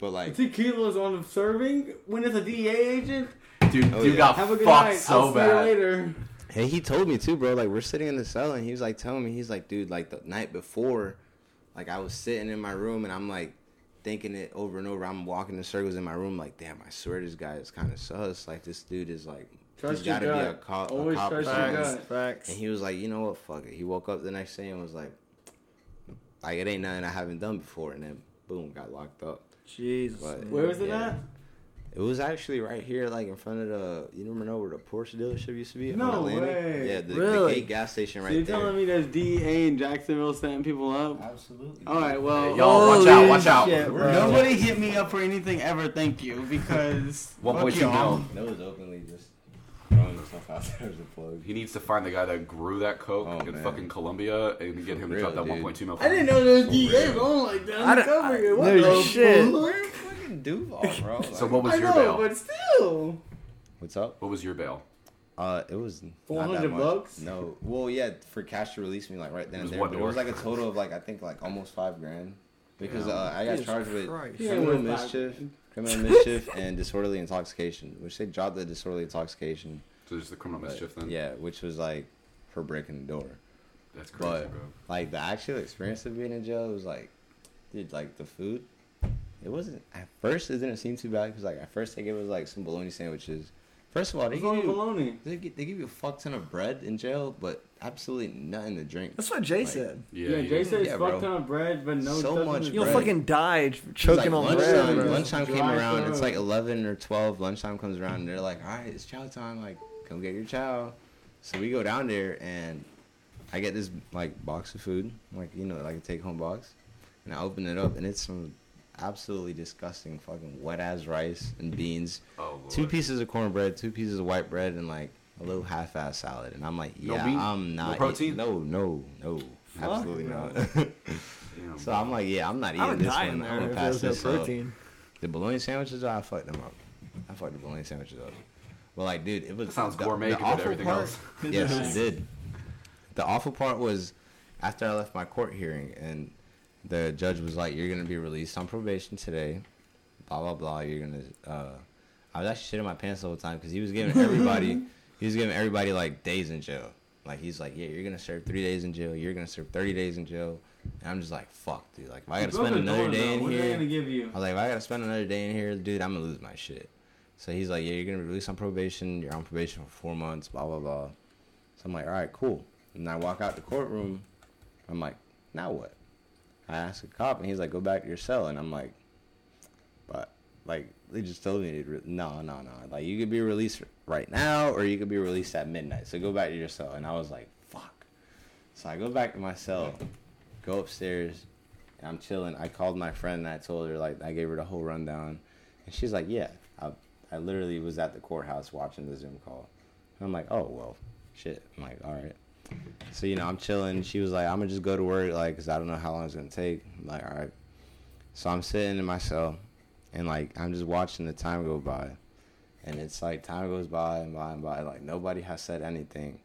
but like, Two kilos on serving when it's a DEA agent? dude, Oh, dude yeah. got Have a good fucked night. so I'll bad. see you later. hey, he told me too, bro. Like we're sitting in the cell, and he was like telling me, he's like, dude, like the night before, like I was sitting in my room, and I'm like thinking it over and over. I'm walking in circles in my room, like, damn, I swear this guy is kind of sus. Like this dude is like, Trust he's got to be a, gut. cop, a Always cop or trust your Facts. Facts. And he was like, you know what, fuck it. He woke up the next day and was like, like it ain't nothing I haven't done before, and then boom, got locked up. Jesus. But- Where was it Yeah. at? It was actually right here, like in front of the. You never know where the Porsche dealership used to be? No on Atlantic? way. Yeah, the, Really? the gate gas station So right you're there. telling me there's DEA in Jacksonville setting people up? Absolutely. All right, well, Hey, y'all, watch out, watch out. shit, nobody hit me up for anything ever. Thank you, because One fuck point two y'all. mil. No one's openly just throwing out there as a plug. He needs to find the guy that grew that coke Oh, in man. fucking Colombia and get him For to drop that dude. 1.2 mil. I didn't know there was For DEA real. going like that. I don't- Undercover here. What no the shit. fucking Duval, <laughs> bro. So what was I your know, bail? but still. What's up? What was your bail? Uh, it was 400 bucks? No, well, yeah, for cash to release me like right then and there, one but it was like a total of like I think like almost five grand because Yeah. uh, I got Jesus charged with Christ. Yeah, criminal with five mischief, grand. criminal mischief, and disorderly intoxication, which they dropped the disorderly intoxication. So just the criminal but- mischief then. Yeah, which was like for breaking the door. that's crazy, But bro. like the actual experience of being in jail was like, dude, like the food. It wasn't at first. It didn't seem too bad because like at first they gave us like some bologna sandwiches. First of all, they give you bologna? they give, they give you a fuck ton of bread in jail, but absolutely nothing to drink. That's what Jay Like, said. Yeah, Yeah, you- Jay said Yeah, fuck ton of bread, but no So stuff much the You'll bread. fucking die It's choking like on lunchtime, bread. bro. lunchtime came Dry around. It's like eleven or twelve. Lunchtime comes around, and they're like, "All right, it's chow time. Like, come get your chow." So we go down there, and I get this like box of food, like you know, like a take home box, and I open it up, and it's some absolutely disgusting fucking wet ass rice and beans, Oh, Lord. two pieces of cornbread, two pieces of white bread, and like a little half ass salad. And I'm like, yeah, meat? I'm not. eat- protein? no, no, no, absolutely not. <laughs> Damn, so I'm like, yeah, I'm not I eating this die one. in I'm gonna if pass there was this no up. protein. The bologna sandwiches, I fucked them up. I fucked the bologna sandwiches up. But like, dude, it was That sounds the- gourmet the compared to awful everything part- else. <laughs> Yes, it did. The awful part was after I left my court hearing, and the judge was like, "You're gonna be released on probation today." Blah blah blah. You're gonna. Uh, I was actually shitting my pants the whole time because he was giving everybody, <laughs> he was giving everybody like days in jail. Like he's like, "Yeah, you're gonna serve three days in jail. You're gonna serve thirty days in jail." And I'm just like, "Fuck, dude. Like, if I gotta spend another day in What are they here." gonna give you? I was like, if I gotta spend another day in here, dude, I'm gonna lose my shit. So he's like, yeah, you're gonna be released on probation. You're on probation for four months. Blah blah blah. So I'm like, all right, cool. And I walk out the courtroom. I'm like, now what? I ask a cop, and he's like, go back to your cell. And I'm like, but like, they just told me, re- no, no, no. Like you could be released right now, or you could be released at midnight. So go back to your cell. And I was like, fuck. So I go back to my cell, go upstairs, and I'm chilling. I called my friend and I told her like I gave her the whole rundown, and she's like, yeah, I, literally was at the courthouse watching the Zoom call. And I'm like, oh well, shit. I'm like, all right. So you know, I'm chilling. She was like, I'm gonna just go to work, like, cause I don't know how long it's gonna take. I'm like, all right. So I'm sitting in my cell, and like I'm just watching the time go by, and it's like time goes by and by and by. Like nobody has said anything.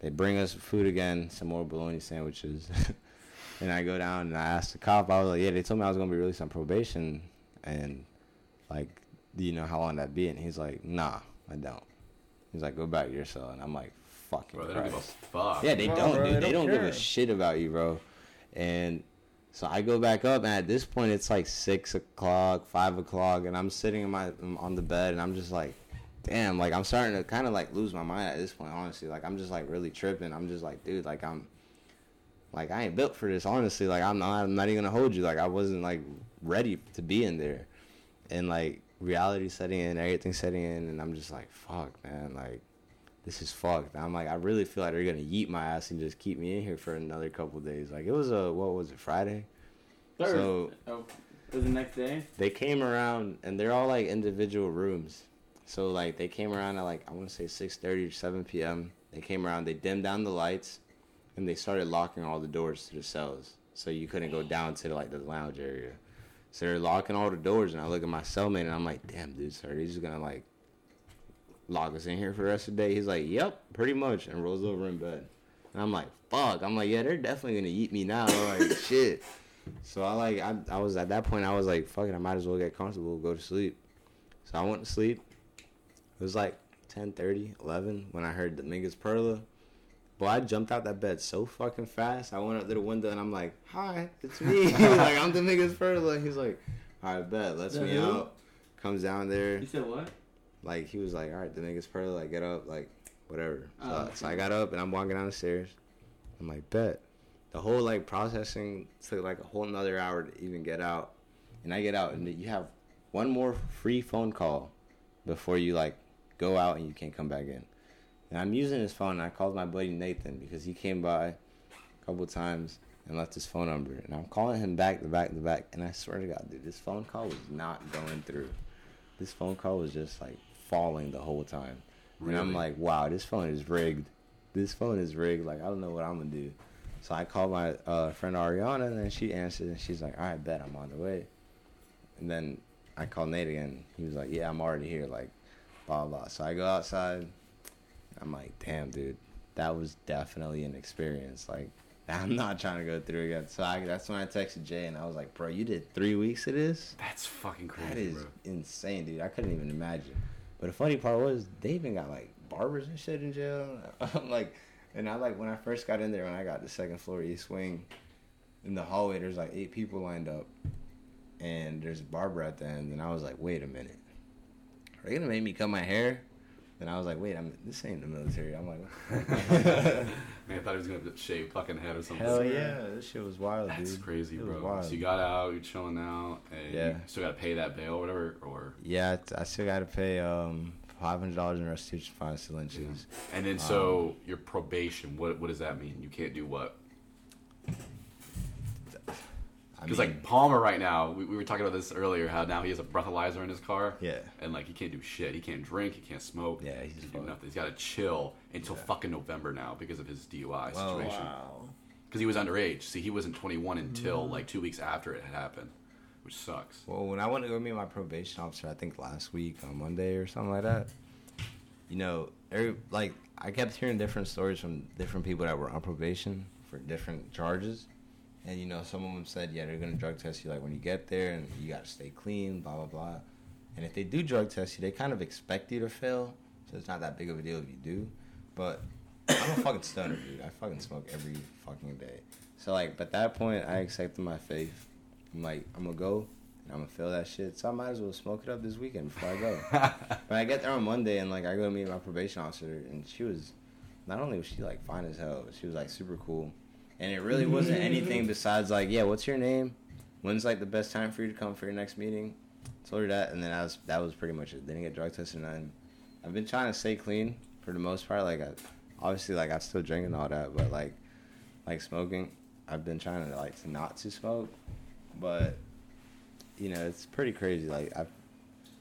They bring us food again, some more bologna sandwiches, <laughs> and I go down and I ask the cop. I was like, yeah, they told me I was gonna be released on probation, and like, do you know how long that'd be? And he's like, nah, I don't. He's like, go back to your cell, and I'm like, fucking Bro, they don't give a Christ. fuck. Yeah, they Bro, don't, bro, dude. they They don't don't give a shit about you, bro. And so I go back up, and at this point, it's like six o'clock, five o'clock, and I'm sitting in my on the bed, and I'm just like, damn, like I'm starting to kind of like lose my mind at this point, honestly. Like I'm just like really tripping. I'm just like, dude, like I'm, like I ain't built for this, honestly. Like I'm not, I'm not even gonna hold you. Like I wasn't like ready to be in there, and like reality setting in, everything setting in, and I'm just like, fuck, man, like this is fucked. I'm like, I really feel like they're gonna eat my ass and just keep me in here for another couple days. Like it was a what was it Friday? Thursday. So- oh, it was the next day. They came around and they're all like individual rooms. So like they came around at like I want to say six thirty or seven p.m. They came around, they dimmed down the lights, and they started locking all the doors to the cells, so you couldn't go down to like the lounge area. So they're locking all the doors, and I look at my cellmate and I'm like, damn, dude, sir, he's just gonna like lock us in here for the rest of the day. He's like, yep, pretty much, and rolls over in bed. And I'm like, fuck. I'm like, yeah, they're definitely gonna eat me now. I'm Like <laughs> shit. So I like I, I was at that point I was like, fuck it, I might as well get comfortable, go to sleep. So I went to sleep. It was like 10, 11 when I heard Dominguez Perla. Boy, I jumped out that bed so fucking fast. I went up to the window and I'm like, hi, it's me. <laughs> <laughs> like I'm the Dominguez Perla. He's like, all right, bet, lets The me who? out. Comes down there You said what? like he was like, all right, the nigga's Perla, like get up, like whatever. So, Oh, okay. so I got up and I'm walking down the stairs. I'm like, bet. The whole like processing took like a whole another hour to even get out, and I get out and you have one more free phone call before you like go out and you can't come back in. And I'm using his phone. And I called my buddy Nathan because he came by a couple times and left his phone number. And I'm calling him back to back to back. And I swear to God, dude, this phone call was not going through. This phone call was just like falling the whole time. And I'm like, wow, this phone is rigged. This phone is rigged. Like, I don't know what I'm going to do. So I called my uh, friend Ariana, and then she answered, and she's like, all right, bet I'm on the way. And then I called Nate again. He was like, yeah, I'm already here. Like, blah, blah. So I go outside. I'm like, damn, dude, that was definitely an experience. Like, <laughs> I'm not trying to go through again. So I, that's when I texted Jay, and I was like, bro, you did three weeks of this? That's fucking crazy, That is bro. insane, dude. I couldn't even imagine. But the funny part was they even got like barbers and shit in jail. <laughs> I'm like, and I like when I first got in there when I got the second floor East Wing, in the hallway there's like eight people lined up, and there's a barber at the end, and I was like, wait a minute, are they gonna make me cut my hair? And I was like, wait, I'm this ain't the military. I'm like, <laughs> <laughs> Man, I thought he was gonna shave fucking head or something. hell yeah, this shit was wild, That's dude. crazy, It was bro. wild. So you got out, you're chilling out, and Yeah. you still gotta pay that bail or whatever, or Yeah, I still got to pay um five hundred dollars in restitution fines to Lynch's. and then so your probation. What what does that mean? You can't do what? Because like Palmer right now, we, we were talking about this earlier. How now he has a breathalyzer in his car. Yeah. And like he can't do shit. He can't drink. He can't smoke. Yeah, he's he can do nothing. He's got to chill until Yeah. fucking November now because of his DUI Whoa. situation. Wow. Because he was underage. See, he wasn't 21 until Mm. like two weeks after it had happened, which sucks. Well, when I went to go meet my probation officer, I think last week on Monday or something like that, you know, every, like I kept hearing different stories from different people that were on probation for different charges, and you know, some of them said, yeah, they're gonna drug test you like when you get there, and you gotta stay clean, blah blah blah. And if they do drug test you, they kind of expect you to fail, so it's not that big of a deal if you do. But I'm a fucking stoner, dude. I fucking smoke every fucking day. So like, at that point, I accepted my faith. I'm like, I'm gonna go and I'm gonna fail that shit. So I might as well smoke it up this weekend before I go. <laughs> but I get there on Monday and like I go meet my probation officer and she was, not only was she like fine as hell, but she was like super cool. And it really wasn't mm-hmm. anything besides like, yeah, what's your name? When's like the best time for you to come for your next meeting? told her that, and then I was that was pretty much it. Didn't get drug tested, and I've been trying to stay clean for the most part. Like, I, obviously, like I still drink and all that, but like, like smoking, I've been trying to like not to smoke, but you know, it's pretty crazy. Like, I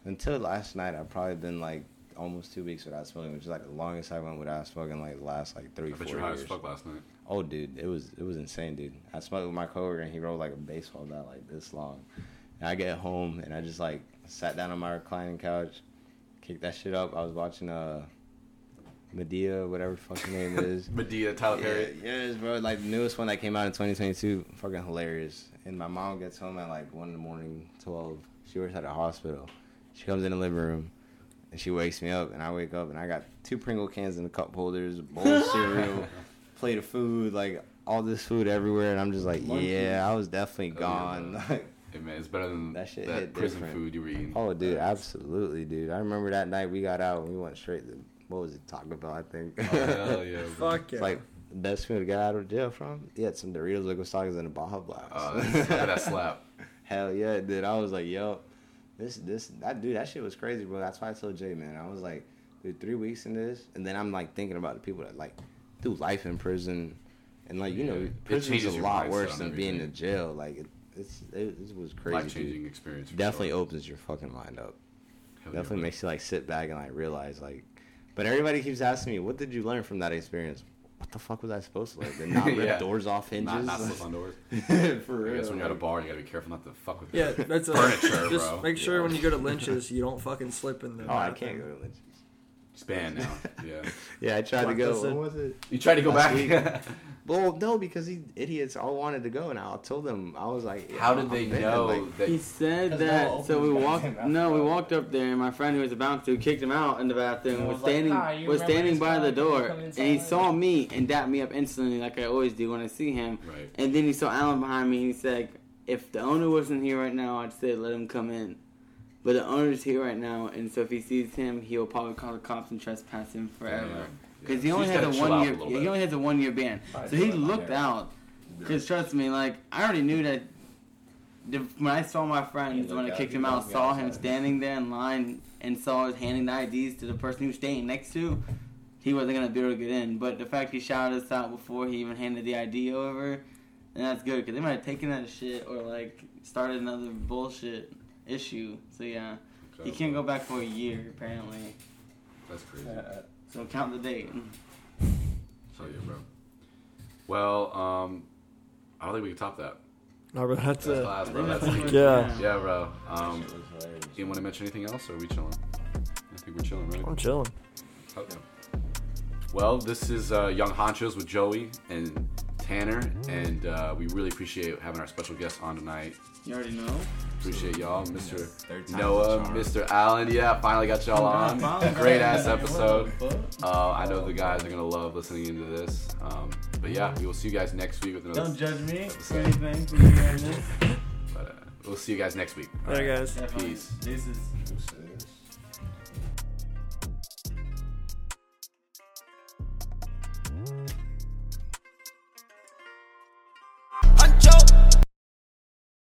until last night, I've probably been like almost two weeks without smoking, which is like the longest I went without smoking like the last like three, I bet four you're high as fuck last night. Oh, dude, it was it was insane, dude. I smoked with my coworker and he rolled like a baseball bat like this long. And I get home and I just like sat down on my reclining couch, kicked that shit up. I was watching uh Madea, whatever fucking name it <laughs> is. Madea, Tyler Perry. Yeah, yes, bro. Like the newest one that came out in 2022, fucking hilarious. And my mom gets home at like one in the morning, 12. She works at a hospital. She comes in the living room and she wakes me up, and I wake up and I got two Pringle cans in the cup holders, a bowl of cereal, <laughs> plate of food, like all this food everywhere, and I'm just like, Monkey. yeah, I was definitely Oh, gone. bro. <laughs> Like, Hey man, it's better than That shit that prison different. food you were eating. oh, dude, absolutely, dude. I remember that night we got out and we went straight to what was it, Taco Bell, I think. Oh, <laughs> hell yeah, bro. Fuck yeah. Like the best food to get out of jail from. He had some Doritos, Locos Tacos, and a Baja Blast. Oh, that's- that slap. <laughs> Hell yeah, dude. I was like, yo, this, this, that dude, that shit was crazy, bro. That's why I told Jay, man. I was like, dude, three weeks in this, and then I'm like thinking about the people that like do life in prison, and like you Yeah. know, It prison's a lot worse on than being in everything. jail. Like it, it's, it, it was crazy. Life changing experience. Definitely sure. opens your fucking mind up. Hell Definitely bro. makes you like sit back and like realize like. But everybody keeps asking me, what did you learn from that experience? What the fuck was I supposed to learn? Did <laughs> not rip Yeah. doors off hinges? Not, not slip on doors. <laughs> For real. I guess when you're at a like- bar, you gotta be careful not to fuck with yeah, that's a, furniture, <laughs> Just bro. make sure Yeah. when you go to Lynch's, you don't fucking slip in the. Oh, I can't go to Lynch's. It's banned now. <laughs> Yeah. Yeah, I tried to go. I What was it? You tried to go Last back. <laughs> Well, no, because these idiots all wanted to go, and I told them I was like, How did they I'm in, know like- that? He said Because no that. So we walked. No, we walked up there, and my friend who was about to kicked him out in the bathroom. Was was standing. "Nah, you was standing by the door, and he inside?" saw me and dapped me up instantly, like I always do when I see him. Right. And then he saw Allan behind me, and he said, "If the owner wasn't here right now, I'd say let him come in." But the owner's here right now, and so if he sees him, he'll probably call the cops and trespass him forever. Because Yeah. he only You just has a one year. He only has a one year ban. So he looked out. Because trust me, like I already knew that. The, when I saw my friends when I kicked him out, saw him standing there in line and saw us handing the IDs to the person he was staying next to, he wasn't gonna be able to get in. But the fact he shouted us out before he even handed the ID over, and that's good because they might have taken that shit or like started another bullshit issue. So yeah, he can't go back for a year apparently. That's crazy. So count the date. So yeah, bro. Well, um, I don't think we can top that. No, but that's That's it. class, bro. That's that's Yeah. yeah, bro. Um, Shit was hilarious. you want to mention anything else, or are we chilling? I think we're chilling, right? I'm chilling. Okay. Well, this is uh, Young Honchos with Joey and Tanner, and uh, we really appreciate having our special guest on tonight. You already know. Appreciate y'all, Mr. Third time's Noah. Mr. Allan. Yeah, finally got y'all on. Great ass episode. What the fuck? Uh, I know the guys are gonna love listening into this. Um, but yeah, we will see you guys next week with another. Don't judge me Episode. anything. for you hearing. But uh, we'll see you guys next week. Later, guys. Definitely. Peace. Deuces. Deuces.